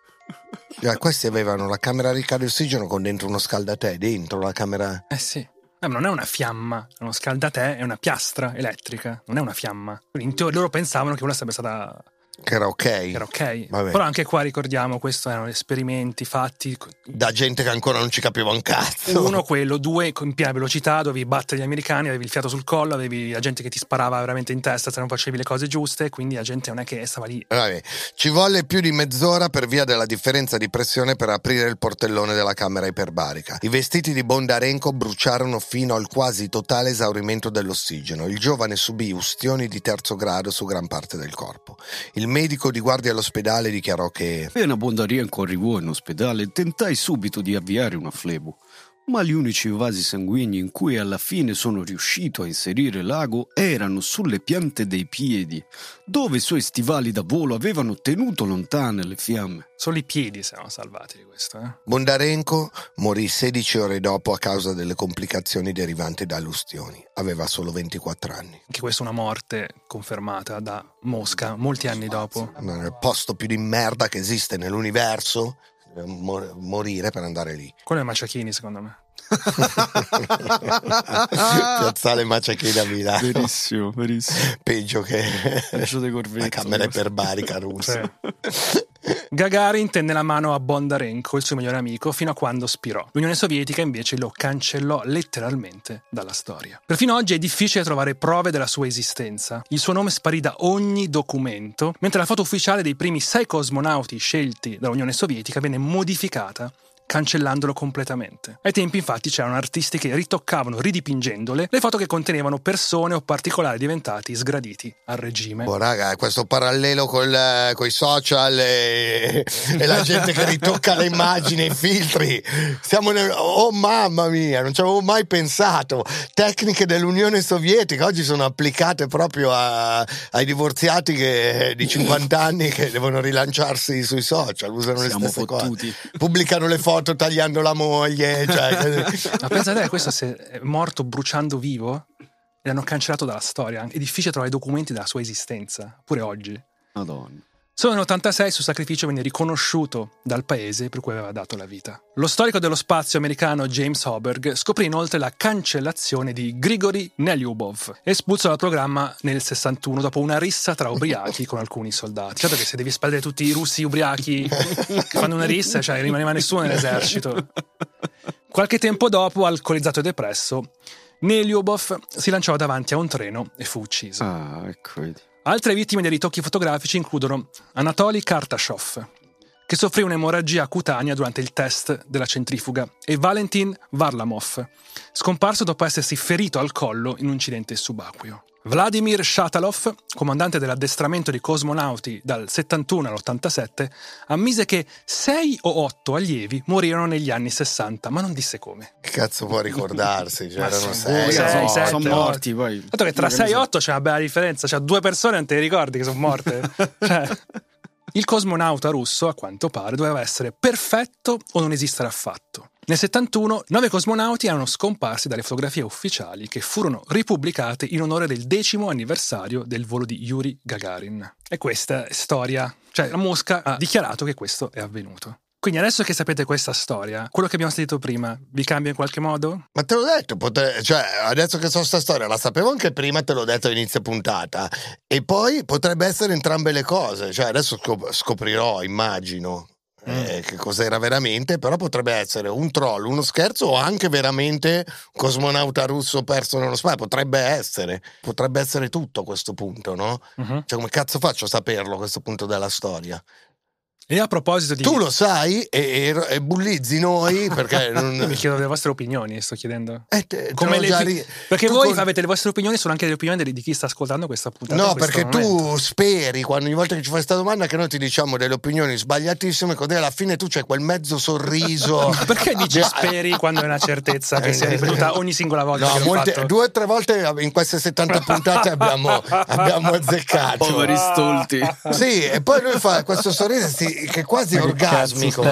Speaker 3: Cioè, questi avevano la camera ricca di ossigeno con dentro uno scaldatè, dentro la camera...
Speaker 2: Eh sì. Eh, ma non è una fiamma, è uno scaldatè, è una piastra elettrica, non è una fiamma. Quindi loro pensavano che quella sarebbe stata
Speaker 3: che era ok.
Speaker 2: che era ok.
Speaker 3: Vabbè.
Speaker 2: Però anche qua ricordiamo, questo erano esperimenti fatti
Speaker 3: Da gente che ancora non ci capiva un cazzo.
Speaker 2: Uno quello, due in piena velocità, dovevi battere gli americani, avevi il fiato sul collo, avevi la gente che ti sparava veramente in testa se non facevi le cose giuste, quindi la gente non è che stava lì.
Speaker 3: Vabbè, ci volle più di mezz'ora per via della differenza di pressione per aprire il portellone della camera iperbarica. I vestiti di Bondarenko bruciarono fino al quasi totale esaurimento dell'ossigeno. Il giovane subì ustioni di terzo grado su gran parte del corpo. Il medico di guardia all'ospedale dichiarò che
Speaker 6: Appena Bondarenko arrivò in ospedale, tentai subito di avviare una flebo. Ma gli unici vasi sanguigni in cui alla fine sono riuscito a inserire l'ago erano sulle piante dei piedi, dove i suoi stivali da volo avevano tenuto lontane le fiamme.
Speaker 2: Solo i piedi si erano salvati di questo. Eh?
Speaker 3: Bondarenko morì 16 ore dopo a causa delle complicazioni derivanti dalle ustioni. Aveva solo 24 anni.
Speaker 2: Anche questa è una morte confermata da Mosca molti anni dopo.
Speaker 3: Nel posto più di merda che esiste nell'universo, morire per andare lì.
Speaker 2: Quello è Maciachini, secondo me.
Speaker 3: Piazzale Maciachini a Milano.
Speaker 6: Verissimo, verissimo.
Speaker 3: Peggio che
Speaker 6: Lascio dei corvetti.
Speaker 3: la camera iperbarica russa.
Speaker 2: Gagarin tenne la mano a Bondarenko, il suo migliore amico, fino a quando spirò. L'Unione Sovietica invece lo cancellò letteralmente dalla storia. Perfino oggi è difficile trovare prove della sua esistenza. Il suo nome sparì da ogni documento, mentre la foto ufficiale dei primi sei cosmonauti scelti dall'Unione Sovietica venne modificata cancellandolo completamente. Ai tempi infatti c'erano artisti che ritoccavano ridipingendole le foto che contenevano persone o particolari diventati sgraditi al regime.
Speaker 3: Oh, raga, questo parallelo con i social e, e la gente che ritocca le immagini, i filtri. Siamo nel, oh mamma mia, non ci avevo mai pensato. Tecniche dell'Unione Sovietica oggi sono applicate proprio a- ai divorziati che- di 50 anni che devono rilanciarsi sui social, usano
Speaker 6: Siamo
Speaker 3: le stesse
Speaker 6: fottuti.
Speaker 3: cose. Pubblicano le foto tagliando la moglie. Cioè,
Speaker 2: Ma pensate, questo se è morto bruciando vivo e l'hanno cancellato dalla storia. È difficile trovare documenti della sua esistenza, pure oggi.
Speaker 6: Madonna.
Speaker 2: Solo nell'86 il suo sacrificio venne riconosciuto dal paese per cui aveva dato la vita. Lo storico dello spazio americano James Hoberg scoprì inoltre la cancellazione di Grigory Nelyubov, espulso dal programma nel 61 dopo una rissa tra ubriachi con alcuni soldati. Certo che se devi espellere tutti i russi ubriachi che fanno una rissa, cioè rimaneva nessuno nell'esercito. Qualche tempo dopo, alcolizzato e depresso, Nelyubov si lanciò davanti a un treno e fu ucciso.
Speaker 6: Ah, ecco.
Speaker 2: Altre vittime dei ritocchi fotografici includono Anatoly Kartashov, che soffrì un'emorragia cutanea durante il test della centrifuga, e Valentin Varlamov, scomparso dopo essersi ferito al collo in un incidente subacqueo. Vladimir Shatalov, comandante dell'addestramento dei cosmonauti dal 71 all'87, ammise che 6 o 8 allievi morirono negli anni 60, ma non disse come.
Speaker 3: che cazzo può ricordarsi? Cioè,
Speaker 2: Ma
Speaker 3: erano
Speaker 2: sì,
Speaker 3: sei,
Speaker 2: sei,
Speaker 3: no,
Speaker 2: sette,
Speaker 6: sono
Speaker 2: otto.
Speaker 6: morti poi.
Speaker 2: Dato che tra
Speaker 6: Ma
Speaker 2: 6 e
Speaker 6: ne so.
Speaker 2: 8 c'è una bella differenza, cioè due persone non te le ricordi che sono morte. Cioè, il cosmonauta russo, a quanto pare, doveva essere perfetto o non esistere affatto. Nel 71, nove cosmonauti erano scomparsi dalle fotografie ufficiali che furono ripubblicate in onore del decimo anniversario del volo di Yuri Gagarin. E questa è storia, cioè la Mosca ha dichiarato che questo è avvenuto. Quindi adesso che sapete questa storia, quello che abbiamo sentito prima vi cambia in qualche modo?
Speaker 3: Ma te l'ho detto, potre- cioè, adesso che so sta storia, la sapevo anche prima, te l'ho detto a inizio puntata. E poi potrebbe essere entrambe le cose. Cioè, adesso scop- scoprirò, immagino. Eh, che cos'era veramente, però potrebbe essere un troll, uno scherzo o anche veramente un cosmonauta russo perso nello spazio. Potrebbe essere, potrebbe essere tutto a questo punto, no?
Speaker 2: Mhm.
Speaker 3: Cioè, come cazzo faccio a saperlo a questo punto della storia?
Speaker 2: E a proposito di...
Speaker 3: Tu lo sai e, e- e bullizzi noi perché non.
Speaker 2: Mi chiedo delle vostre opinioni, sto chiedendo.
Speaker 3: Eh, te-
Speaker 2: Come le-
Speaker 3: ri-
Speaker 2: Perché
Speaker 3: tu
Speaker 2: voi
Speaker 3: con-
Speaker 2: avete le vostre opinioni, sono anche le opinioni di- di chi sta ascoltando questa puntata.
Speaker 3: No, perché
Speaker 2: momento.
Speaker 3: tu speri quando ogni volta che ci fai questa domanda che noi ti diciamo delle opinioni sbagliatissime, così alla fine tu c'hai quel mezzo sorriso.
Speaker 2: Perché dici speri quando è una certezza che sia ripetuta ogni singola volta
Speaker 3: No, molte-
Speaker 2: fatto?
Speaker 3: due o tre volte in queste 70 puntate abbiamo, abbiamo azzeccato.
Speaker 6: Poveri stolti.
Speaker 3: Sì, e poi lui fa questo sorriso sì, che è quasi
Speaker 2: Ma
Speaker 3: orgasmico.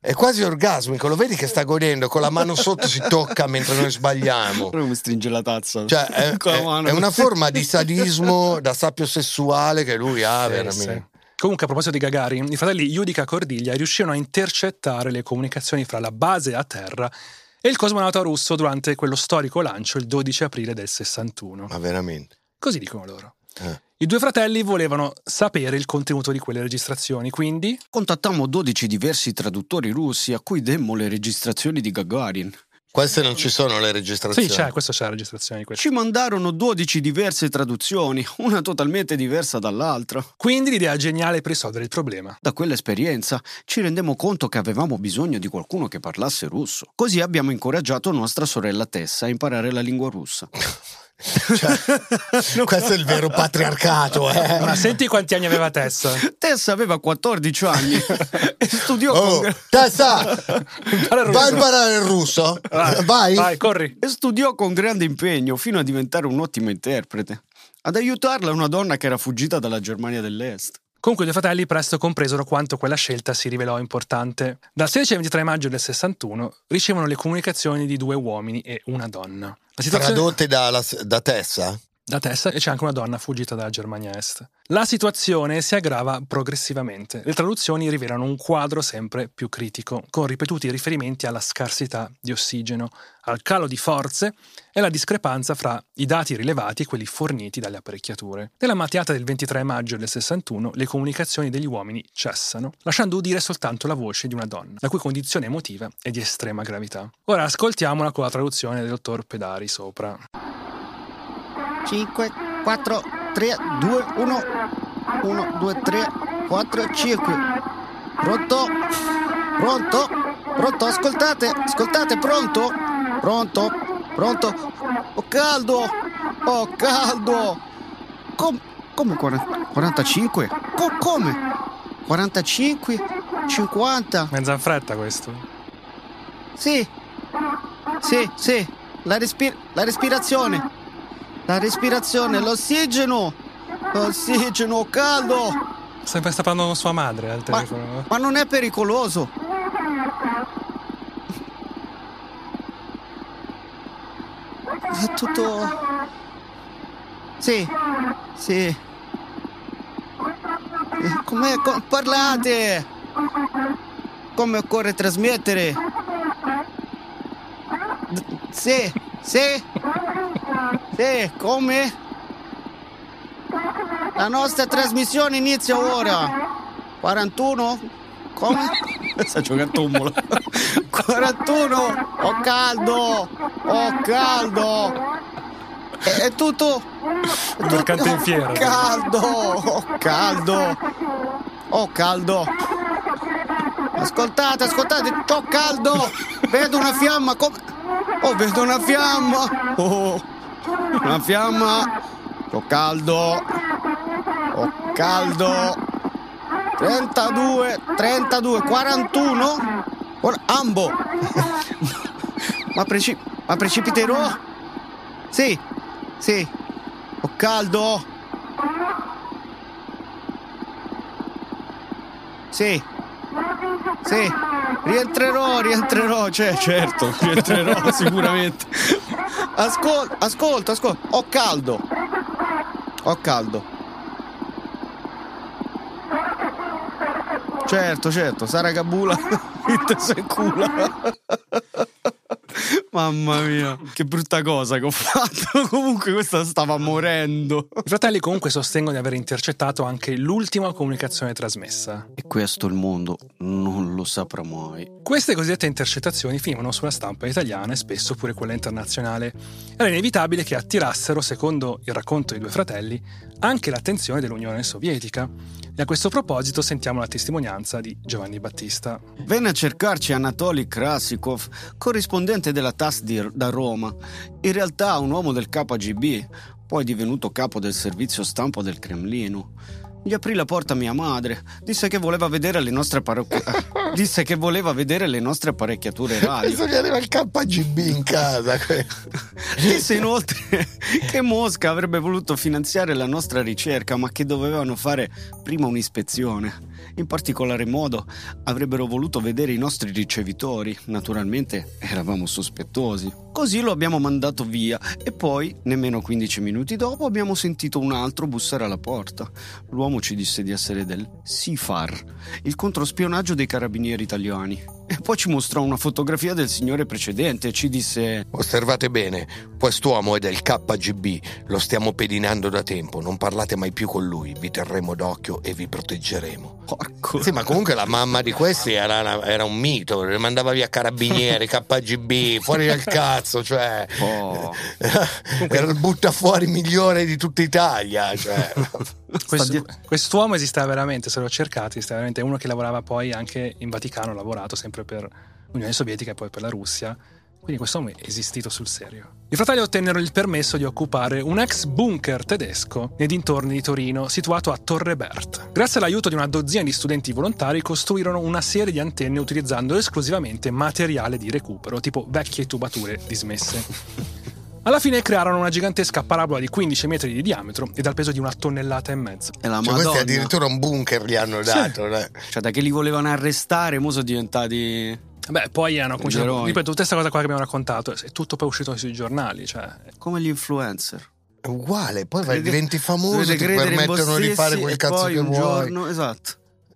Speaker 3: È quasi orgasmico, lo vedi che sta godendo, con la mano sotto si tocca mentre noi sbagliamo.
Speaker 6: Però mi stringe la tazza.
Speaker 3: Cioè, è,
Speaker 6: Con la
Speaker 3: è-
Speaker 6: mano.
Speaker 3: è una forma di sadismo da sappio sessuale che lui ha,
Speaker 2: Sì,
Speaker 3: veramente.
Speaker 2: sì. Comunque, a proposito di Gagarin, i fratelli Yudica Cordiglia riuscirono a intercettare le comunicazioni fra la base a terra e il cosmonauta russo durante quello storico lancio il 12 aprile del 61.
Speaker 3: Ma veramente.
Speaker 2: Così dicono loro.
Speaker 3: Eh.
Speaker 2: I due fratelli volevano sapere il contenuto di quelle registrazioni, quindi
Speaker 6: Contattammo 12 diversi traduttori russi a cui demmo le registrazioni di Gagarin.
Speaker 3: Queste non ci sono le
Speaker 2: sì,
Speaker 3: registrazioni.
Speaker 2: c'è, questo c'è la registrazione di questo.
Speaker 6: Ci mandarono 12 diverse traduzioni, una totalmente diversa dall'altra.
Speaker 2: Quindi l'idea geniale per risolvere il problema.
Speaker 6: Da quell'esperienza ci rendemmo conto che avevamo bisogno di qualcuno che parlasse russo. Così abbiamo incoraggiato nostra sorella Tessa a imparare la lingua russa.
Speaker 3: Cioè, questo è il vero patriarcato, eh.
Speaker 2: Ma senti quanti anni aveva Tessa?
Speaker 6: Tessa aveva 14 anni e studiò,
Speaker 3: Oh,
Speaker 6: con,
Speaker 3: Tessa, vai a imparare il russo? Vai.
Speaker 2: Vai, corri.
Speaker 6: e studiò con grande impegno fino a diventare un'ottima interprete. Ad aiutarla una donna che era fuggita dalla Germania dell'Est.
Speaker 2: Comunque i due fratelli presto compresero quanto quella scelta si rivelò importante. Dal 16 al 23 maggio del 61 ricevono le comunicazioni di due uomini e una donna. La situazione
Speaker 3: Tradotte da, da Tessa?
Speaker 2: Da Tessa e c'è anche una donna fuggita dalla Germania Est. La situazione si aggrava progressivamente. Le traduzioni rivelano un quadro sempre più critico, con ripetuti riferimenti alla scarsità di ossigeno, al calo di forze e alla discrepanza fra i dati rilevati e quelli forniti dalle apparecchiature. Nella mattinata del 23 maggio del 61 le comunicazioni degli uomini cessano, lasciando udire soltanto la voce di una donna, la cui condizione emotiva è di estrema gravità. Ora ascoltiamola con la traduzione del dottor Pedari sopra.
Speaker 6: 5, 4, 3, 2, 1. 1, 2, 3, 4, 5. Pronto? Pronto? Pronto? Ascoltate, ascoltate, pronto? Pronto? Pronto? Ho caldo! Ho caldo! Com- come 40 45? Co- come? 45? 50?
Speaker 2: Mezza fretta questo.
Speaker 6: Sì, sì, sì, la, respi- la respirazione, la respirazione, l'ossigeno, l'ossigeno, caldo,
Speaker 2: Sempre sta parlando con sua madre al
Speaker 6: ma,
Speaker 2: telefono.
Speaker 6: ma non è pericoloso. È tutto... Sì, sì. Come co- parlate? Come occorre trasmettere? D- Sì, sì. Sì, come? La nostra trasmissione inizia ora. 41? Come? Sta giocando tombola. 41! Ho caldo! Ho caldo! È, è tutto... è tutto-
Speaker 2: in fiera.
Speaker 6: Ho caldo! Ho caldo! Ho caldo! Ascoltate, ascoltate, ho caldo! Vedo una fiamma! Come... Oh, vedo una fiamma! Oh, una fiamma! Ho caldo! Ho caldo! 32, 32, 41? Ora, ambo! ma, preci- ma precipiterò? Sì, sì. Ho caldo? Sì. Sì, rientrerò, rientrerò, cioè, certo, rientrerò sicuramente. Ascolta, ascolta, ascolta, ho caldo. Ho caldo. Certo, certo, Sara Gabula, inteso in culo. Mamma mia, che brutta cosa che ho fatto. Comunque questa stava morendo.
Speaker 2: I fratelli comunque sostengono di aver intercettato anche l'ultima comunicazione trasmessa.
Speaker 6: E questo il mondo non lo saprà mai.
Speaker 2: Queste cosiddette intercettazioni finivano sulla stampa italiana e spesso pure quella internazionale. Era inevitabile che attirassero, secondo il racconto dei due fratelli, anche l'attenzione dell'Unione Sovietica. E a questo proposito sentiamo la testimonianza di Giovanni Battista.
Speaker 6: Venne a cercarci Anatoly Krasikov, corrispondente della TAS di- da Roma, in realtà un uomo del KGB, poi divenuto capo del servizio stampa del Cremlino. Gli aprì la porta mia madre, disse che voleva vedere le nostre parrocchie- disse che voleva vedere le nostre apparecchiature radio.
Speaker 3: Adesso gli arriva il KGB in casa.
Speaker 6: Disse inoltre che Mosca avrebbe voluto finanziare la nostra ricerca, ma che dovevano fare prima un'ispezione. In particolare modo avrebbero voluto vedere i nostri ricevitori. Naturalmente eravamo sospettosi. Così lo abbiamo mandato via e poi, nemmeno 15 minuti dopo, abbiamo sentito un altro bussare alla porta. L'uomo ci disse di essere del SIFAR, il controspionaggio dei carabinieri italiani. E poi ci mostrò una fotografia del signore precedente e ci disse
Speaker 3: Osservate bene, quest'uomo è del KGB, lo stiamo pedinando da tempo, non parlate mai più con lui, vi terremo d'occhio e vi proteggeremo.
Speaker 6: Porco.
Speaker 3: Sì, ma comunque la mamma di questi era, una- era un mito, le mandava via carabinieri, KGB, fuori dal cazzo, cioè...
Speaker 6: Oh.
Speaker 3: Era il butta fuori migliore di tutta Italia, cioè...
Speaker 2: Questo- quest'uomo esisteva veramente, se l'ho cercato, esisteva veramente uno che lavorava poi anche in Vaticano, ha lavorato sempre per l'Unione Sovietica e poi per la Russia. Quindi quest'uomo è esistito sul serio. I fratelli ottennero il permesso di occupare un ex bunker tedesco nei dintorni di Torino, situato a Torre Berthe. Grazie all'aiuto di una dozzina di studenti volontari, costruirono una serie di antenne utilizzando esclusivamente materiale di recupero, tipo vecchie tubature dismesse. Alla fine crearono una gigantesca parabola di 15 metri di diametro e dal peso di una tonnellata e mezza.
Speaker 6: E la
Speaker 3: Cioè, questi
Speaker 6: Madonna.
Speaker 3: addirittura un bunker gli hanno dato. eh.
Speaker 6: Cioè, da che li volevano arrestare, mo sono diventati.
Speaker 2: Beh, poi hanno cominciato.
Speaker 6: eroi.
Speaker 2: Ripeto, tutta questa cosa qua che abbiamo raccontato, è tutto poi uscito sui giornali. Cioè,
Speaker 6: come gli influencer.
Speaker 3: È uguale, poi vai,
Speaker 6: Crede-
Speaker 3: diventi famoso, ti permettono di fare quel cazzo
Speaker 6: poi
Speaker 3: che
Speaker 6: un
Speaker 3: vuoi.
Speaker 6: giorno, esatto.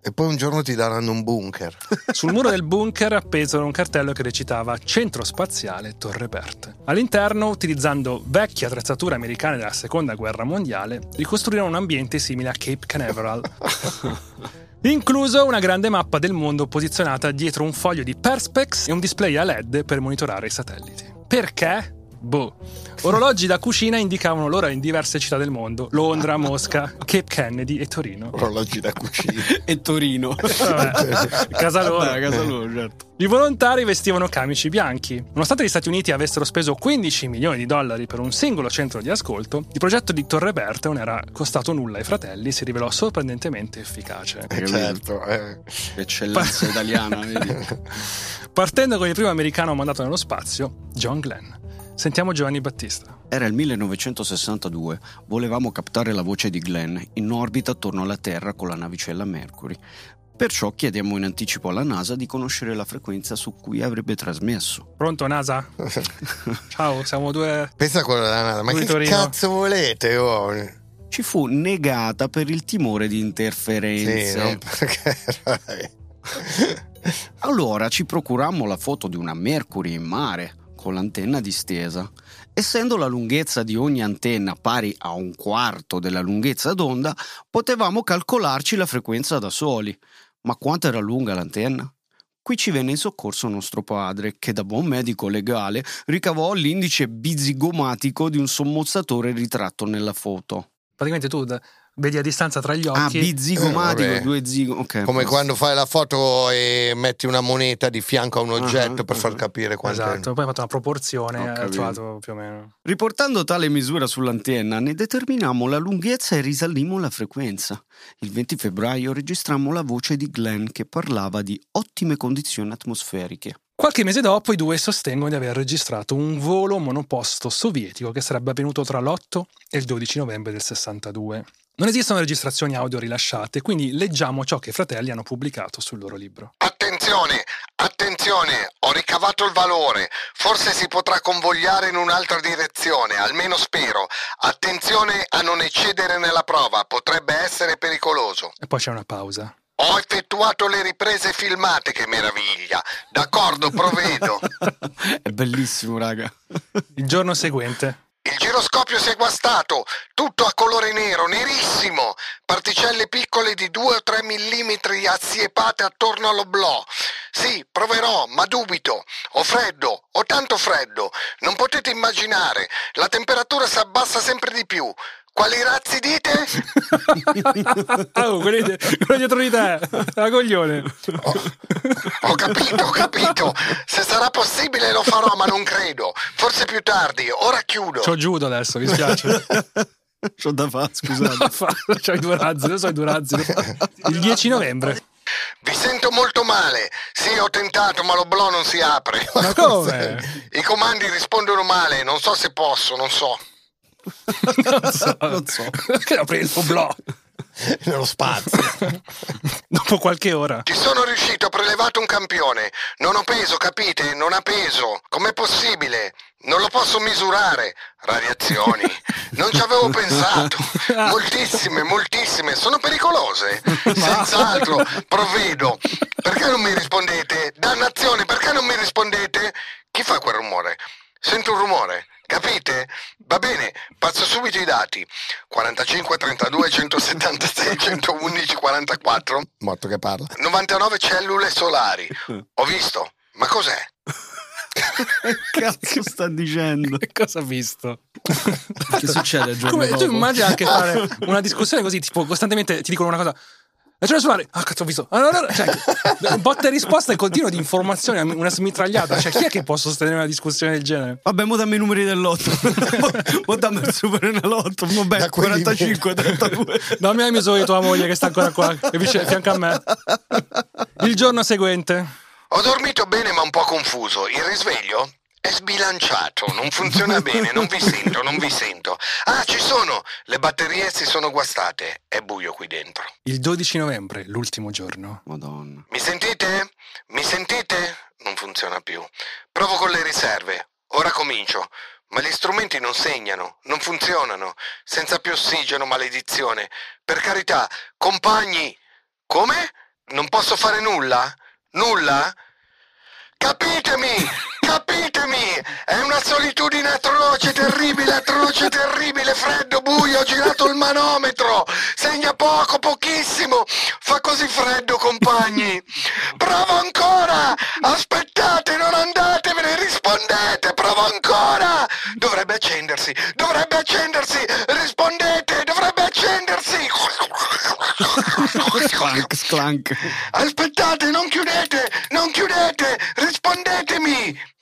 Speaker 3: E poi un giorno ti daranno un bunker.
Speaker 2: sul muro del bunker appesero un cartello che recitava Centro Spaziale Torre Berthe. All'interno, utilizzando vecchie attrezzature americane della seconda guerra mondiale, ricostruirono un ambiente simile a Cape Canaveral. Incluso una grande mappa del mondo posizionata dietro un foglio di Perspex e un display a LED per monitorare i satelliti. Perché? Boh. Orologi da cucina indicavano l'ora in diverse città del mondo: Londra, Mosca, Cape Kennedy e Torino.
Speaker 3: Orologi da cucina.
Speaker 6: E Torino.
Speaker 2: Vabbè, casa loro.
Speaker 6: Vabbè, casa loro, certo.
Speaker 2: I volontari vestivano camici bianchi. Nonostante gli Stati Uniti avessero speso 15 milioni di dollari per un singolo centro di ascolto, il progetto di Torre Berta non era costato nulla ai fratelli e si rivelò sorprendentemente efficace.
Speaker 3: Eh, certo. eh.
Speaker 6: Eccellenza italiana, vedi?
Speaker 2: Partendo con il primo americano mandato nello spazio, John Glenn. Sentiamo Giovanni Battista.
Speaker 6: Era il 1962, volevamo captare la voce di Glenn in orbita attorno alla Terra con la navicella Mercury. Perciò chiediamo in anticipo alla NASA di conoscere la frequenza su cui avrebbe trasmesso.
Speaker 2: Pronto, NASA? Ciao, siamo due.
Speaker 3: Pensa a quello della NASA. Ma che
Speaker 2: Torino.
Speaker 3: cazzo volete? Oh?
Speaker 6: Ci fu negata per il timore di
Speaker 3: Sì,
Speaker 6: interferenze.
Speaker 3: no? Perché-
Speaker 6: Allora ci procurammo la foto di una Mercury in mare con l'antenna distesa. Essendo la lunghezza di ogni antenna pari a un quarto della lunghezza d'onda, potevamo calcolarci la frequenza da soli. Ma quanto era lunga l'antenna? Qui ci venne in soccorso nostro padre, che da buon medico legale ricavò l'indice bizigomatico di un sommozzatore ritratto nella foto.
Speaker 2: Praticamente tu vedi a distanza tra gli
Speaker 6: Ah,
Speaker 2: occhi.
Speaker 6: bizigomatico,
Speaker 3: vabbè.
Speaker 6: due zigo. ok,
Speaker 3: Come
Speaker 6: posto.
Speaker 3: quando fai la foto e metti una moneta di fianco a un oggetto
Speaker 6: Ah,
Speaker 3: per far
Speaker 6: ah.
Speaker 3: capire quanto è.
Speaker 2: Esatto, poi hai fatto una proporzione e hai
Speaker 6: capito.
Speaker 2: trovato più o meno.
Speaker 6: Riportando tale misura sull'antenna, ne determinammo la lunghezza e risalimmo la frequenza. Il 20 febbraio registrammo la voce di Glenn che parlava di ottime condizioni atmosferiche.
Speaker 2: Qualche mese dopo i due sostengono di aver registrato un volo monoposto sovietico che sarebbe avvenuto tra l'8 e il 12 novembre del 62. Non esistono registrazioni audio rilasciate, quindi leggiamo ciò che i fratelli hanno pubblicato sul loro libro.
Speaker 3: Attenzione, attenzione, ho ricavato il valore. Forse si potrà convogliare in un'altra direzione, almeno spero. Attenzione a non eccedere nella prova, potrebbe essere pericoloso.
Speaker 2: E poi c'è una pausa.
Speaker 3: Ho effettuato le riprese filmate, che meraviglia. D'accordo, provvedo.
Speaker 6: È bellissimo, raga.
Speaker 2: Il giorno seguente,
Speaker 3: Il giroscopio si è guastato, tutto a colore nero, nerissimo, particelle piccole di 2 o 3 mm assiepate attorno all'oblò. Sì, proverò, ma dubito. Ho freddo, ho tanto freddo. Non potete immaginare, la temperatura si abbassa sempre di più. Quali razzi dite?
Speaker 2: oh, quelli dietro di te, la coglione.
Speaker 3: Ho capito, ho capito. Se sarà possibile lo farò, ma non credo. Forse più tardi, ora chiudo.
Speaker 2: C'ho giudo adesso, mi spiace.
Speaker 6: C'ho da fare, scusate.
Speaker 2: C'ho i due razzi, io so i due razzi. Il 10 novembre.
Speaker 3: Vi sento molto male. Sì, ho tentato, ma l'oblò non si apre.
Speaker 2: Ma come?
Speaker 3: I comandi rispondono male, non so se posso, non so.
Speaker 2: Non so.
Speaker 6: Non so.
Speaker 2: Apri il oblò.
Speaker 3: Nello spazio.
Speaker 2: Dopo qualche ora.
Speaker 3: Ci sono riuscito, ho prelevato un campione. Non ho peso, capite? Non ha peso. Com'è possibile? Non lo posso misurare. Radiazioni. Non ci avevo pensato. Moltissime, moltissime. Sono pericolose. Senz'altro. Provvedo. Perché non mi rispondete? Dannazione, perché non mi rispondete? Chi fa quel rumore? Sento un rumore. Capite? Va bene, passo subito i dati. 45, 32, 176, 111, 44. Morto che parla. 99 cellule solari. Ho visto. Ma cos'è?
Speaker 6: Che cazzo sta dicendo?
Speaker 2: Che cosa ha visto?
Speaker 6: Che succede il giorno
Speaker 2: Come, tu
Speaker 6: dopo?
Speaker 2: immagini anche fare una discussione così, tipo costantemente ti dicono una cosa. La cellula solare, ah cazzo ho visto. Ah, no, no, no. Cioè, botta e risposta e continuo di informazioni, una smitragliata. Cioè, chi è che può sostenere una discussione del genere?
Speaker 6: Vabbè, mo dammi i numeri dell'otto. mo dammi il super nell'otto. Vabbè,
Speaker 3: Da quelli
Speaker 6: 45, 32.
Speaker 2: Dammi la misura di tua moglie che sta ancora qua, e vicino a fianco a me. Il giorno seguente,
Speaker 3: Ho dormito bene ma un po' confuso. Il risveglio? È sbilanciato, non funziona bene, non vi sento, non vi sento. Ah, ci sono! Le batterie si sono guastate. È buio qui dentro.
Speaker 2: il 12 novembre, l'ultimo giorno.
Speaker 6: Madonna.
Speaker 3: Mi sentite? Mi sentite? Non funziona più. Provo con le riserve. Ora comincio. Ma gli strumenti non segnano, non funzionano. Senza più ossigeno, maledizione. Per carità, compagni. Come? Non posso fare nulla? Nulla? Capitemi! Capitemi! È una solitudine atroce, terribile, atroce, terribile, freddo, buio, ho girato il manometro! Segna poco, pochissimo! Fa così freddo, compagni! Provo ancora! Aspettate, non andatevene, rispondete, provo ancora! Dovrebbe accendersi, dovrebbe accendersi! Rispondete, dovrebbe accendersi!
Speaker 6: Sclank, sclank.
Speaker 3: Aspettate, non chiudete, non chiudete, rispondetemi!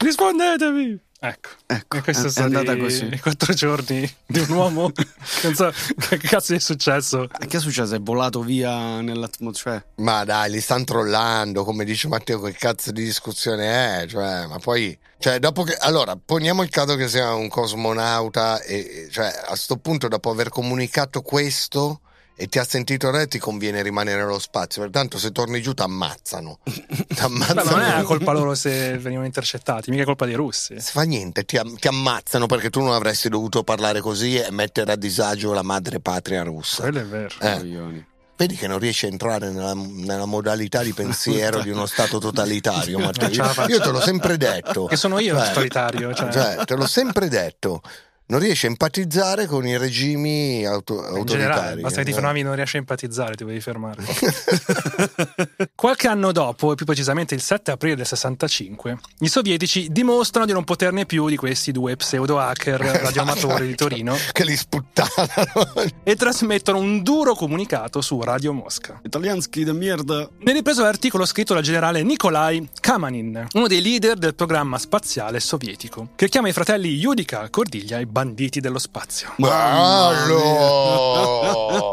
Speaker 2: Rispondetemi! Ecco.
Speaker 6: Ecco,
Speaker 2: e questo
Speaker 6: è- è
Speaker 2: sono
Speaker 6: andata
Speaker 2: i,
Speaker 6: così.
Speaker 2: i quattro giorni di un uomo. non so che cazzo è successo.
Speaker 6: Che è successo? È volato via nell'atmosfera?
Speaker 3: Ma dai, li stanno trollando, come dice Matteo, che cazzo di discussione è? Cioè, ma poi, cioè, dopo che, allora, poniamo il caso che sia un cosmonauta e, e, cioè, a sto punto, dopo aver comunicato questo e ti ha sentito re, ti conviene rimanere nello spazio, pertanto se torni giù ti ammazzano. Ti
Speaker 2: Beh,
Speaker 3: ammazzano.
Speaker 2: ma non è colpa loro se venivano intercettati, mica è colpa dei russi.
Speaker 3: Si fa niente, ti, am- ti ammazzano perché tu non avresti dovuto parlare così e mettere a disagio la madre patria russa.
Speaker 2: Quello è vero.
Speaker 3: Eh. Vedi che non riesci a entrare nella, nella modalità di pensiero di uno stato totalitario, Matteo.
Speaker 2: La.
Speaker 3: Io te l'ho sempre detto.
Speaker 2: Che sono io il
Speaker 3: Cioè,
Speaker 2: totalitario. Cioè.
Speaker 3: Cioè, te l'ho sempre detto. Non riesci a empatizzare con i regimi auto-
Speaker 2: In generale,
Speaker 3: autoritari.
Speaker 2: basta che ti
Speaker 3: Eh.
Speaker 2: fermavi non riesci a empatizzare, ti devi fermare. Qualche anno dopo, e più precisamente il 7 aprile del 65, i sovietici dimostrano di non poterne più di questi due pseudo hacker radioamatori di Torino
Speaker 3: Che li sputtanano.
Speaker 2: e trasmettono un duro comunicato su Radio Mosca.
Speaker 6: Italianschi de merda.
Speaker 2: Ne ripreso l'articolo scritto dal generale Nikolai Kamanin, uno dei leader del programma spaziale sovietico, che chiama i fratelli Yudica, Cordiglia i banditi dello spazio.
Speaker 3: Bello!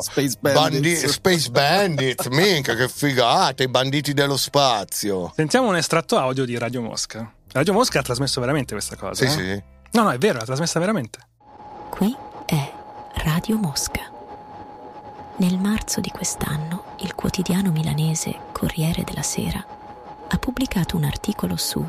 Speaker 6: Space
Speaker 3: Bandi-
Speaker 6: Bandits.
Speaker 3: Space Bandits, minchia, che figata, i banditi dello spazio.
Speaker 2: Sentiamo un estratto audio di Radio Mosca. Radio Mosca ha trasmesso veramente questa cosa.
Speaker 3: Sì,
Speaker 2: eh?
Speaker 3: sì.
Speaker 2: No, no, è vero, l'ha trasmessa veramente.
Speaker 8: Qui è Radio Mosca. Nel marzo di quest'anno il quotidiano milanese Corriere della Sera ha pubblicato un articolo su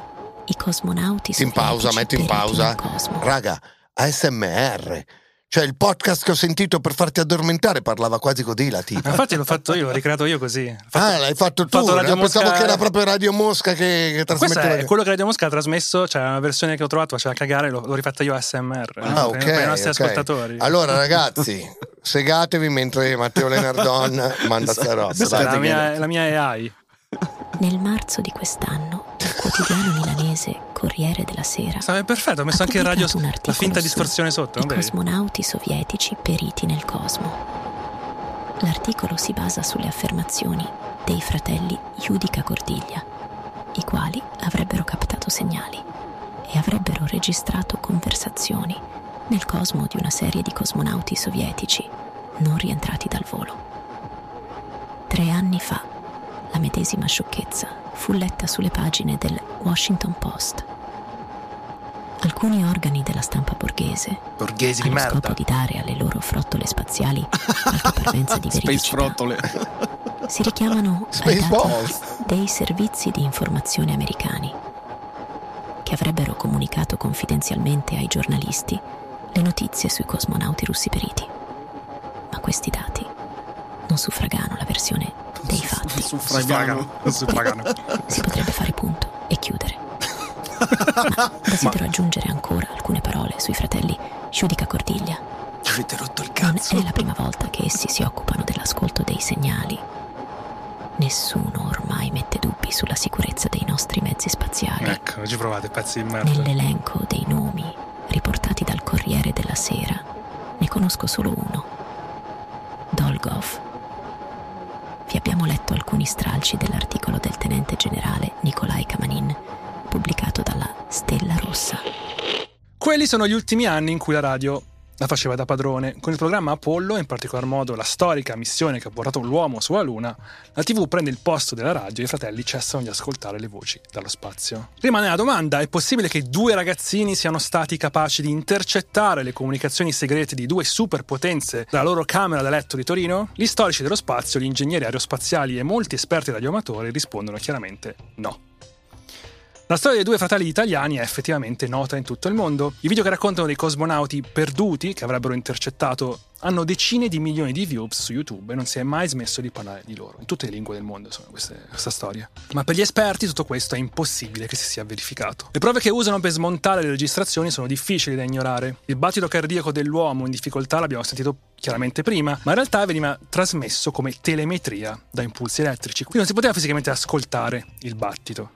Speaker 8: i cosmonauti
Speaker 3: in pausa, metti in pausa. Raga, ASMR. Cioè, il podcast che ho sentito per farti addormentare parlava quasi così la tipa.
Speaker 2: Infatti l'ho fatto io, l'ho ricreato io così. Fatto-
Speaker 3: Ah, l'hai fatto tu?
Speaker 2: fatto Radio
Speaker 3: No, Pensavo
Speaker 2: Mosca-
Speaker 3: che era proprio Radio Mosca che, che
Speaker 2: Questo
Speaker 3: trasmetteva.
Speaker 2: è quello che Radio Mosca ha trasmesso, cioè una versione che ho trovato, faceva cagare, l'ho, l'ho rifatta io a SMR.
Speaker 3: Ah,
Speaker 2: no?
Speaker 3: ok.
Speaker 2: per, i nostri
Speaker 3: ok.
Speaker 2: ascoltatori.
Speaker 3: Allora, ragazzi, segatevi mentre Matteo Lenardon manda sta roba.
Speaker 2: Questa è la mia, è la mia AI.
Speaker 8: Nel marzo di quest'anno il quotidiano milanese Corriere della Sera
Speaker 2: È perfetto, ho messo
Speaker 8: ha
Speaker 2: anche il radio, la
Speaker 8: articolo
Speaker 2: finta distorsione sotto,
Speaker 8: I cosmonauti sovietici periti nel cosmo. L'articolo si basa sulle affermazioni dei fratelli Yudica Cordiglia, i quali avrebbero captato segnali e avrebbero registrato conversazioni nel cosmo di una serie di cosmonauti sovietici non rientrati dal volo. Tre anni fa la medesima sciocchezza fu letta sulle pagine del Washington Post. Alcuni organi della stampa borghese,
Speaker 2: Borghesi di
Speaker 8: allo
Speaker 2: merda.
Speaker 8: scopo di dare alle loro frottole spaziali qualche parvenza di
Speaker 6: Space
Speaker 8: veridicità, si richiamano ai
Speaker 3: Spaceballs.
Speaker 8: dati dei servizi di informazione americani, che avrebbero comunicato confidenzialmente ai giornalisti le notizie sui cosmonauti russi periti. Ma questi dati non suffragano la versione dei fatti.
Speaker 6: Suffragano.
Speaker 2: Suffragano.
Speaker 8: Si potrebbe fare punto e chiudere. Ma desidero aggiungere ancora alcune parole sui fratelli Giudica Cordiglia.
Speaker 2: Avete rotto il
Speaker 8: Non
Speaker 2: cazzo.
Speaker 8: è la prima volta che essi si occupano dell'ascolto dei segnali. Nessuno ormai mette dubbi sulla sicurezza dei nostri mezzi spaziali.
Speaker 2: Ecco, ci provate, pezzi di merda.
Speaker 8: Nell'elenco dei nomi riportati dal Corriere della Sera ne conosco solo uno. Dolgov. Vi abbiamo letto alcuni stralci dell'articolo del tenente generale Nikolai Kamanin, pubblicato dalla Stella Rossa.
Speaker 2: Quelli sono gli ultimi anni in cui la radio la faceva da padrone. Con il programma Apollo, in particolar modo la storica missione che ha portato l'uomo sulla Luna, la TV prende il posto della radio e i fratelli cessano di ascoltare le voci dallo spazio. Rimane la domanda: è possibile che due ragazzini siano stati capaci di intercettare le comunicazioni segrete di due superpotenze dalla loro camera da letto di Torino? Gli storici dello spazio, gli ingegneri aerospaziali e molti esperti radioamatori rispondono chiaramente no. La storia dei due fratelli italiani è effettivamente nota in tutto il mondo. I video che raccontano dei cosmonauti perduti che avrebbero intercettato hanno decine di milioni di views su YouTube e non si è mai smesso di parlare di loro. In tutte le lingue del mondo sono queste, questa storia. Ma per gli esperti tutto questo è impossibile che si sia verificato. Le prove che usano per smontare le registrazioni sono difficili da ignorare. Il battito cardiaco dell'uomo in difficoltà l'abbiamo sentito chiaramente prima, ma in realtà veniva trasmesso come telemetria da impulsi elettrici. Quindi non si poteva fisicamente ascoltare il battito.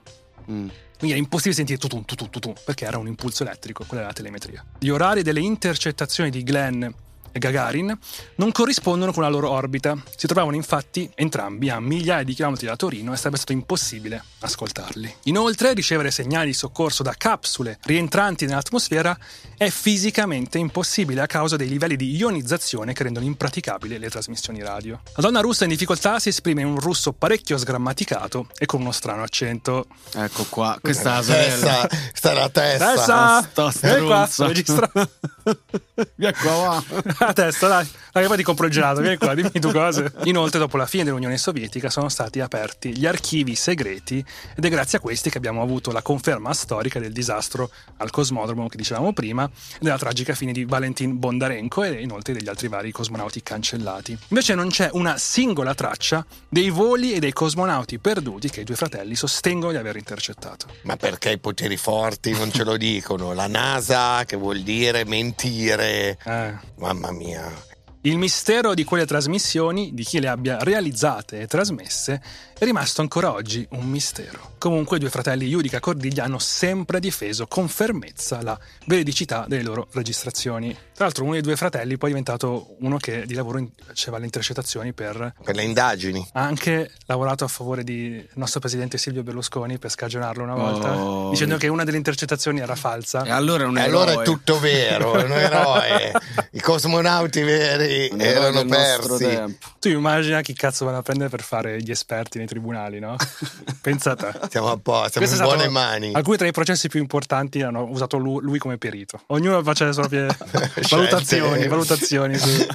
Speaker 6: Mm.
Speaker 2: Quindi era impossibile sentire tutun, tutun, tutun, perché era un impulso elettrico, quella era la telemetria. Gli orari delle intercettazioni di Glenn Gagarin non corrispondono con la loro orbita. Si trovavano infatti entrambi a migliaia di chilometri da Torino e sarebbe stato impossibile ascoltarli. Inoltre, ricevere segnali di soccorso da capsule rientranti nell'atmosfera è fisicamente impossibile a causa dei livelli di ionizzazione che rendono impraticabili le trasmissioni radio. La donna russa in difficoltà si esprime in un russo parecchio sgrammaticato e con uno strano accento.
Speaker 6: Ecco qua, questa è la.
Speaker 3: Tessa, la testa.
Speaker 2: Tessa!
Speaker 6: sta
Speaker 2: Vieni qua, registra
Speaker 6: Via qua, va.
Speaker 2: la testa, dai. Dai, poi ti compro il gelato, vieni qua, dimmi tu cose. Inoltre, dopo la fine dell'Unione Sovietica, sono stati aperti gli archivi segreti ed è grazie a questi che abbiamo avuto la conferma storica del disastro al cosmodromo che dicevamo prima, della tragica fine di Valentin Bondarenko e inoltre degli altri vari cosmonauti cancellati. Invece non c'è una singola traccia dei voli e dei cosmonauti perduti che i due fratelli sostengono di aver intercettato.
Speaker 3: Ma perché i poteri forti non ce lo dicono? La NASA, che vuol dire mentire.
Speaker 2: Eh.
Speaker 3: Mamma mia.
Speaker 2: Il mistero di quelle trasmissioni, di chi le abbia realizzate e trasmesse, è rimasto ancora oggi un mistero. Comunque i due fratelli Judica Cordiglia hanno sempre difeso con fermezza la veridicità delle loro registrazioni. Tra l'altro uno dei due fratelli poi è diventato uno che di lavoro faceva le intercettazioni per...
Speaker 3: Per le indagini.
Speaker 2: Ha anche lavorato a favore del nostro presidente Silvio Berlusconi per scagionarlo una volta,
Speaker 6: Oh.
Speaker 2: dicendo che una delle intercettazioni era falsa.
Speaker 6: E allora è un
Speaker 3: E allora
Speaker 6: eroe.
Speaker 3: è tutto vero, è un eroe. I cosmonauti veri
Speaker 6: Un eroe
Speaker 3: erano persi.
Speaker 6: tempo.
Speaker 2: Tu immagina chi cazzo vanno a prendere per fare gli esperti nei tribunali, no? Pensa a te.
Speaker 3: Siamo a posto, siamo
Speaker 2: Questo
Speaker 3: in
Speaker 2: è stato-
Speaker 3: buone mani.
Speaker 2: Alcuni tra i processi più importanti hanno usato lu- lui, come perito. Ognuno faceva le proprie valutazioni, valutazioni su,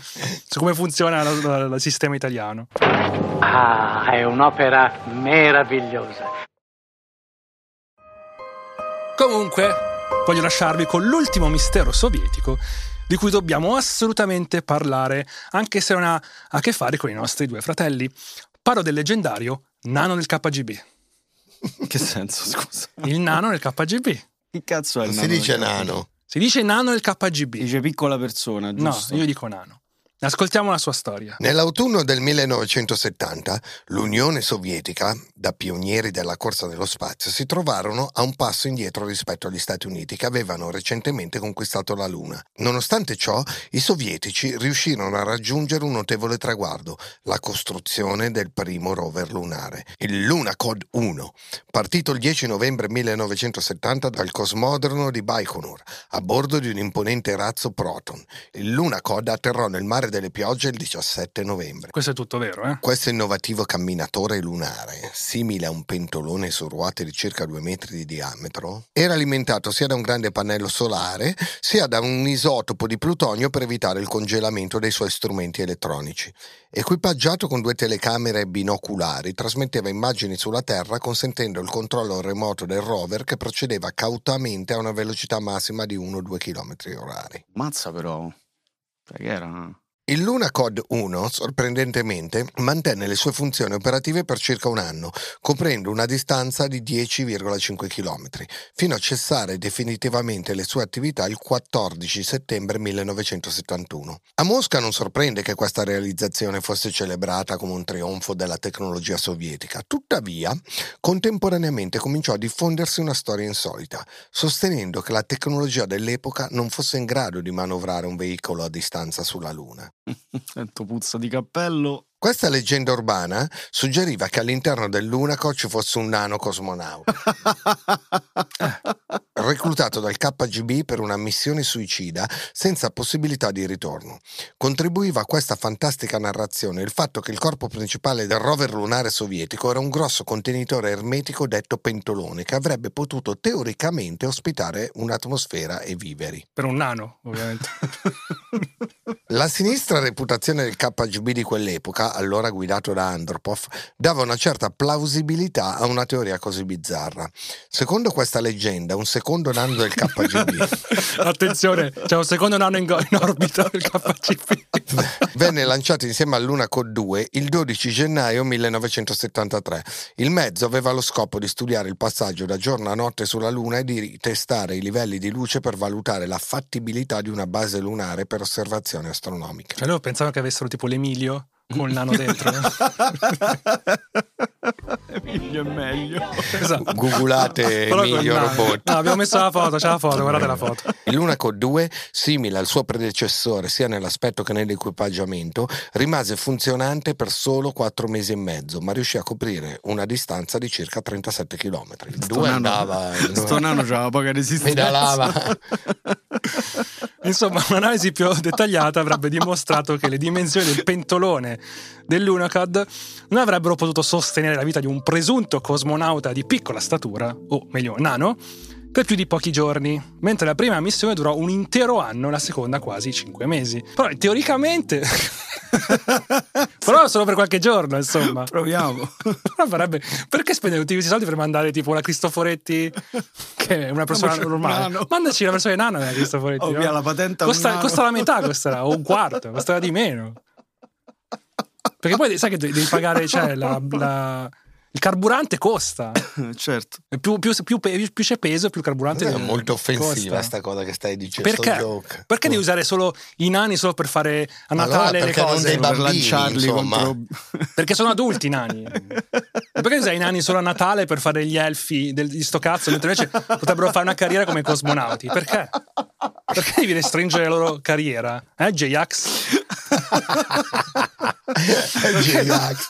Speaker 2: su come funziona il sistema italiano.
Speaker 5: Ah, è un'opera meravigliosa.
Speaker 2: Comunque, voglio lasciarvi con l'ultimo mistero sovietico di cui dobbiamo assolutamente parlare, anche se non ha a che fare con i nostri due fratelli. Parlo del leggendario nano del KGB.
Speaker 6: Che senso, scusa?
Speaker 2: Il nano del KGB.
Speaker 6: Che cazzo è il
Speaker 3: Non si dice nano.
Speaker 2: Si dice nano del KGB.
Speaker 6: Dice piccola persona,
Speaker 2: No,
Speaker 6: giusto?
Speaker 2: io dico nano. Ascoltiamo la sua storia.
Speaker 3: Nell'autunno del 1970 l'Unione Sovietica, da pionieri della corsa dello spazio, si trovarono a un passo indietro rispetto agli Stati Uniti che avevano recentemente conquistato la Luna. Nonostante ciò, i sovietici riuscirono a raggiungere un notevole traguardo, la costruzione del primo rover lunare, il Lunacod 1, partito il 10 novembre 1970 dal cosmodromo di Baikonur, a bordo di un imponente razzo Proton. Il Lunacod atterrò nel mare delle piogge il 17 novembre.
Speaker 2: Questo è tutto vero, eh?
Speaker 3: Questo innovativo camminatore lunare, simile a un pentolone su ruote di circa due metri di diametro, era alimentato sia da un grande pannello solare sia da un isotopo di plutonio per evitare il congelamento dei suoi strumenti elettronici. Equipaggiato con due telecamere binoculari, trasmetteva immagini sulla Terra consentendo il controllo remoto del rover che procedeva cautamente a una velocità massima di 1-2 km orari.
Speaker 6: Mazza però. Cioè, che era?
Speaker 3: Il Lunacod 1, sorprendentemente, mantenne le sue funzioni operative per circa un anno, coprendo una distanza di 10,5 km, fino a cessare definitivamente le sue attività il 14 settembre 1971. A Mosca non sorprende che questa realizzazione fosse celebrata come un trionfo della tecnologia sovietica, tuttavia, contemporaneamente cominciò a diffondersi una storia insolita, sostenendo che la tecnologia dell'epoca non fosse in grado di manovrare un veicolo a distanza sulla Luna.
Speaker 6: Sento puzza di cappello.
Speaker 3: Questa leggenda urbana suggeriva che all'interno del Lunaco ci fosse un nano cosmonauta, reclutato dal KGB per una missione suicida senza possibilità di ritorno. Contribuiva a questa fantastica narrazione il fatto che il corpo principale del rover lunare sovietico era un grosso contenitore ermetico detto pentolone che avrebbe potuto teoricamente ospitare un'atmosfera e viveri.
Speaker 2: Per un nano, ovviamente.
Speaker 3: La sinistra reputazione del KGB di quell'epoca, allora guidato da Andropov, dava una certa plausibilità a una teoria così bizzarra. Secondo questa leggenda, un secondo nano del KGB
Speaker 2: Attenzione, c'è un secondo nano in, in orbita del KGB.
Speaker 3: venne lanciato insieme al Lunacod 2 il 12 gennaio 1973. Il mezzo aveva lo scopo di studiare il passaggio da giorno a notte sulla Luna e di testare i livelli di luce per valutare la fattibilità di una base lunare per osservazioni astronomiche.
Speaker 2: Cioè loro pensavano che avessero tipo l'Emilio con il nano dentro. no?
Speaker 6: Meglio è meglio.
Speaker 2: Esatto.
Speaker 3: Googlate Emilio. Robot.
Speaker 2: No, abbiamo messo la foto, c'è la foto, guardate la foto.
Speaker 3: Il Lunaco 2, simile al suo predecessore sia nell'aspetto che nell'equipaggiamento, rimase funzionante per solo 4 mesi e mezzo, ma riuscì a coprire una distanza di circa 37 km. Il 2 andava...
Speaker 6: Sto nano c'aveva poca resistenza.
Speaker 3: pedalava.
Speaker 2: Insomma, un'analisi più dettagliata avrebbe dimostrato che le dimensioni del pentolone dell'Unacad non avrebbero potuto sostenere la vita di un presunto cosmonauta di piccola statura, o meglio, nano, per più di pochi giorni, mentre la prima missione durò un intero anno, la seconda quasi cinque mesi. Però teoricamente... Però solo per qualche giorno, insomma.
Speaker 6: Proviamo.
Speaker 2: Però farebbe... Perché spendere tutti questi soldi per mandare tipo una Cristoforetti, che è una persona
Speaker 6: un
Speaker 2: normale?
Speaker 6: nano.
Speaker 2: Mandaci una persona nana la Cristoforetti.
Speaker 6: Oh,
Speaker 2: no?
Speaker 6: via, la patente
Speaker 2: costa, costa la metà, costerà, o un quarto, costerà di meno. Perché poi sai che devi pagare, cioè, la- la- il carburante costa.
Speaker 6: certo.
Speaker 2: Più, più- più più c'è peso, più il carburante
Speaker 3: È molto offensiva
Speaker 2: costa.
Speaker 3: sta cosa che stai dicendo.
Speaker 2: Perché? Perché devi usare solo i nani solo per fare a
Speaker 3: Allora,
Speaker 2: Natale le
Speaker 3: perché non
Speaker 2: cose?
Speaker 3: dei
Speaker 6: Per
Speaker 3: bambini,
Speaker 6: lanciarli
Speaker 3: insomma.
Speaker 6: contro...
Speaker 2: Perché sono adulti i nani. Perché usai i nani solo a Natale per fare gli elfi del- di sto cazzo, mentre invece potrebbero fare una carriera come cosmonauti? Perché? Perché devi restringere la loro carriera? Eh, J-Ax?
Speaker 3: J-Ax.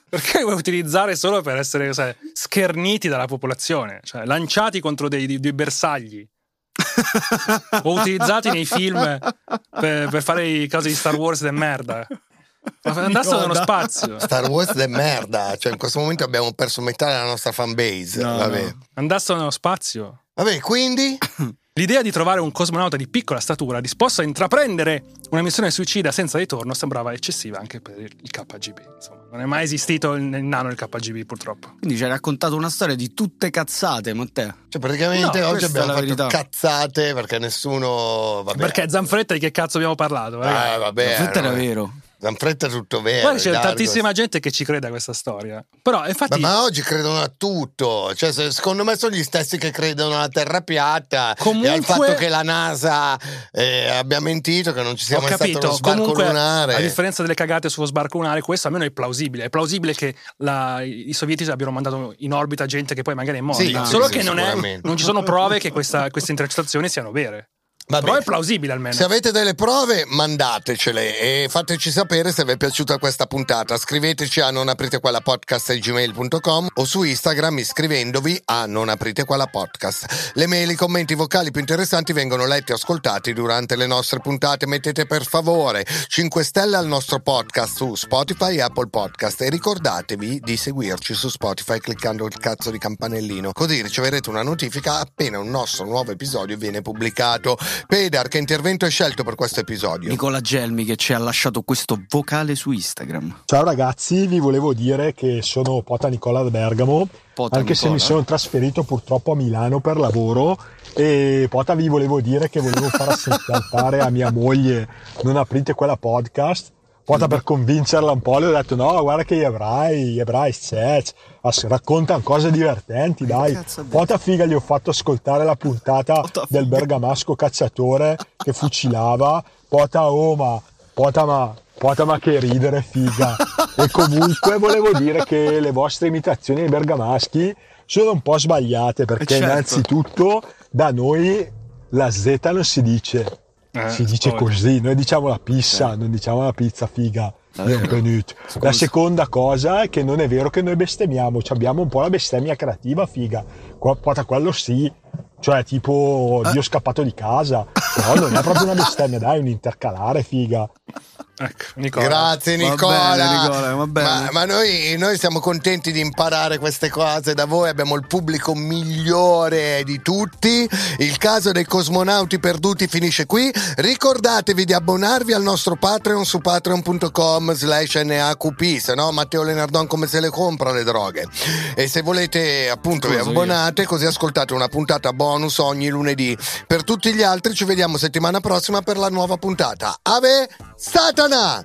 Speaker 2: Perché vuoi utilizzare solo per essere sai, scherniti dalla popolazione? Cioè, lanciati contro dei, dei- dei bersagli? o utilizzati nei film per, per fare i cose di Star Wars de merda? Ma Andassero nello spazio.
Speaker 3: Star Wars de merda, cioè in questo momento abbiamo perso metà della nostra fanbase.
Speaker 6: No,
Speaker 3: Vabbè.
Speaker 6: no.
Speaker 2: Andassero nello spazio.
Speaker 3: Vabbè, quindi
Speaker 2: L'idea di trovare un cosmonauta di piccola statura disposto a intraprendere una missione suicida senza ritorno sembrava eccessiva anche per il KGB. Insomma, non è mai esistito il il nano del KGB, purtroppo.
Speaker 6: Quindi ci hai raccontato una storia di tutte cazzate, Matteo.
Speaker 3: cioè, praticamente
Speaker 6: No,
Speaker 3: oggi abbiamo fatto
Speaker 6: verità.
Speaker 3: cazzate perché nessuno. Vabbè.
Speaker 2: Perché Zanfretta di che cazzo abbiamo parlato?
Speaker 3: Eh, vabbè,
Speaker 6: Fretta era vero.
Speaker 3: Zanfretta è tutto vero.
Speaker 2: Guarda, c'è tantissima gente che ci crede a questa storia. Però,
Speaker 3: Ma,
Speaker 2: infatti,
Speaker 3: ma oggi credono a tutto, cioè, se- secondo me sono gli stessi che credono alla terra piatta
Speaker 2: Comunque-
Speaker 3: e al fatto che la NASA eh, abbia mentito, che non ci sia
Speaker 2: ho
Speaker 3: mai stato
Speaker 2: capito.
Speaker 3: lo sbarco
Speaker 2: Comunque,
Speaker 3: lunare.
Speaker 2: a differenza delle cagate sullo sbarco lunare, questo almeno è plausibile. È plausibile che la- i sovietici abbiano mandato in orbita gente che poi magari è morta.
Speaker 3: Sì,
Speaker 2: Solo
Speaker 3: sì,
Speaker 2: che
Speaker 3: sì,
Speaker 2: non, è- non ci sono prove che questa- queste intercettazioni siano vere.
Speaker 3: Va
Speaker 2: Però
Speaker 3: bene.
Speaker 2: è plausibile almeno.
Speaker 3: Se avete delle prove, mandatecele e fateci sapere se vi è piaciuta questa puntata. Scriveteci a non aprite quella podcast.gmail.com o su Instagram iscrivendovi a non aprite quella podcast. Le mail, i commenti vocali più interessanti vengono letti e ascoltati durante le nostre puntate. Mettete per favore 5 stelle al nostro podcast su Spotify e Apple Podcast e ricordatevi di seguirci su Spotify cliccando il cazzo di campanellino, così riceverete una notifica appena un nostro nuovo episodio viene pubblicato. Pedar, che intervento hai scelto per questo episodio?
Speaker 6: Nicola Gelmi che ci ha lasciato questo vocale su Instagram.
Speaker 9: Ciao ragazzi, vi volevo dire che sono Pota Nicola da Bergamo,
Speaker 6: Pota
Speaker 9: anche se
Speaker 6: Nicola.
Speaker 9: mi sono trasferito purtroppo a Milano per lavoro e Pota vi volevo dire che volevo far ascoltare a mia moglie non aprite quella podcast. Pota per convincerla un po' le ho detto no guarda che gli ebrai, gli ebrai c'è, raccontano cose divertenti dai. Pota figa gli ho fatto ascoltare la puntata del bergamasco cacciatore che fucilava. Pota oh ma, pota ma, pota ma che ridere figa. E comunque volevo dire che le vostre imitazioni ai bergamaschi sono un po' sbagliate perché
Speaker 6: certo.
Speaker 9: innanzitutto da noi la Z non si dice,
Speaker 2: Eh,
Speaker 9: si dice
Speaker 2: poi.
Speaker 9: così, noi diciamo la pizza, non diciamo la pizza figa. Benvenuto. La seconda cosa è che non è vero che noi bestemmiamo, abbiamo un po' la bestemmia creativa, figa. Quota quello sì, cioè tipo Dio scappato di casa, però non è proprio una bestemmia, dai, un intercalare, figa.
Speaker 2: Ecco, Nicola.
Speaker 3: Grazie
Speaker 6: Va
Speaker 3: Nicola.
Speaker 6: bene, Nicola, va bene.
Speaker 3: Ma, ma noi, noi siamo contenti di imparare queste cose da voi, abbiamo il pubblico migliore di tutti. Il caso dei cosmonauti perduti finisce qui. Ricordatevi di abbonarvi al nostro Patreon su patreon.com slash NAQP, se no Matteo Lenardon come se le compra le droghe. E se volete appunto vi
Speaker 6: Scusa,
Speaker 3: abbonate così ascoltate una puntata bonus ogni lunedì. Per tutti gli altri ci vediamo settimana prossima per la nuova puntata. Ave Satana!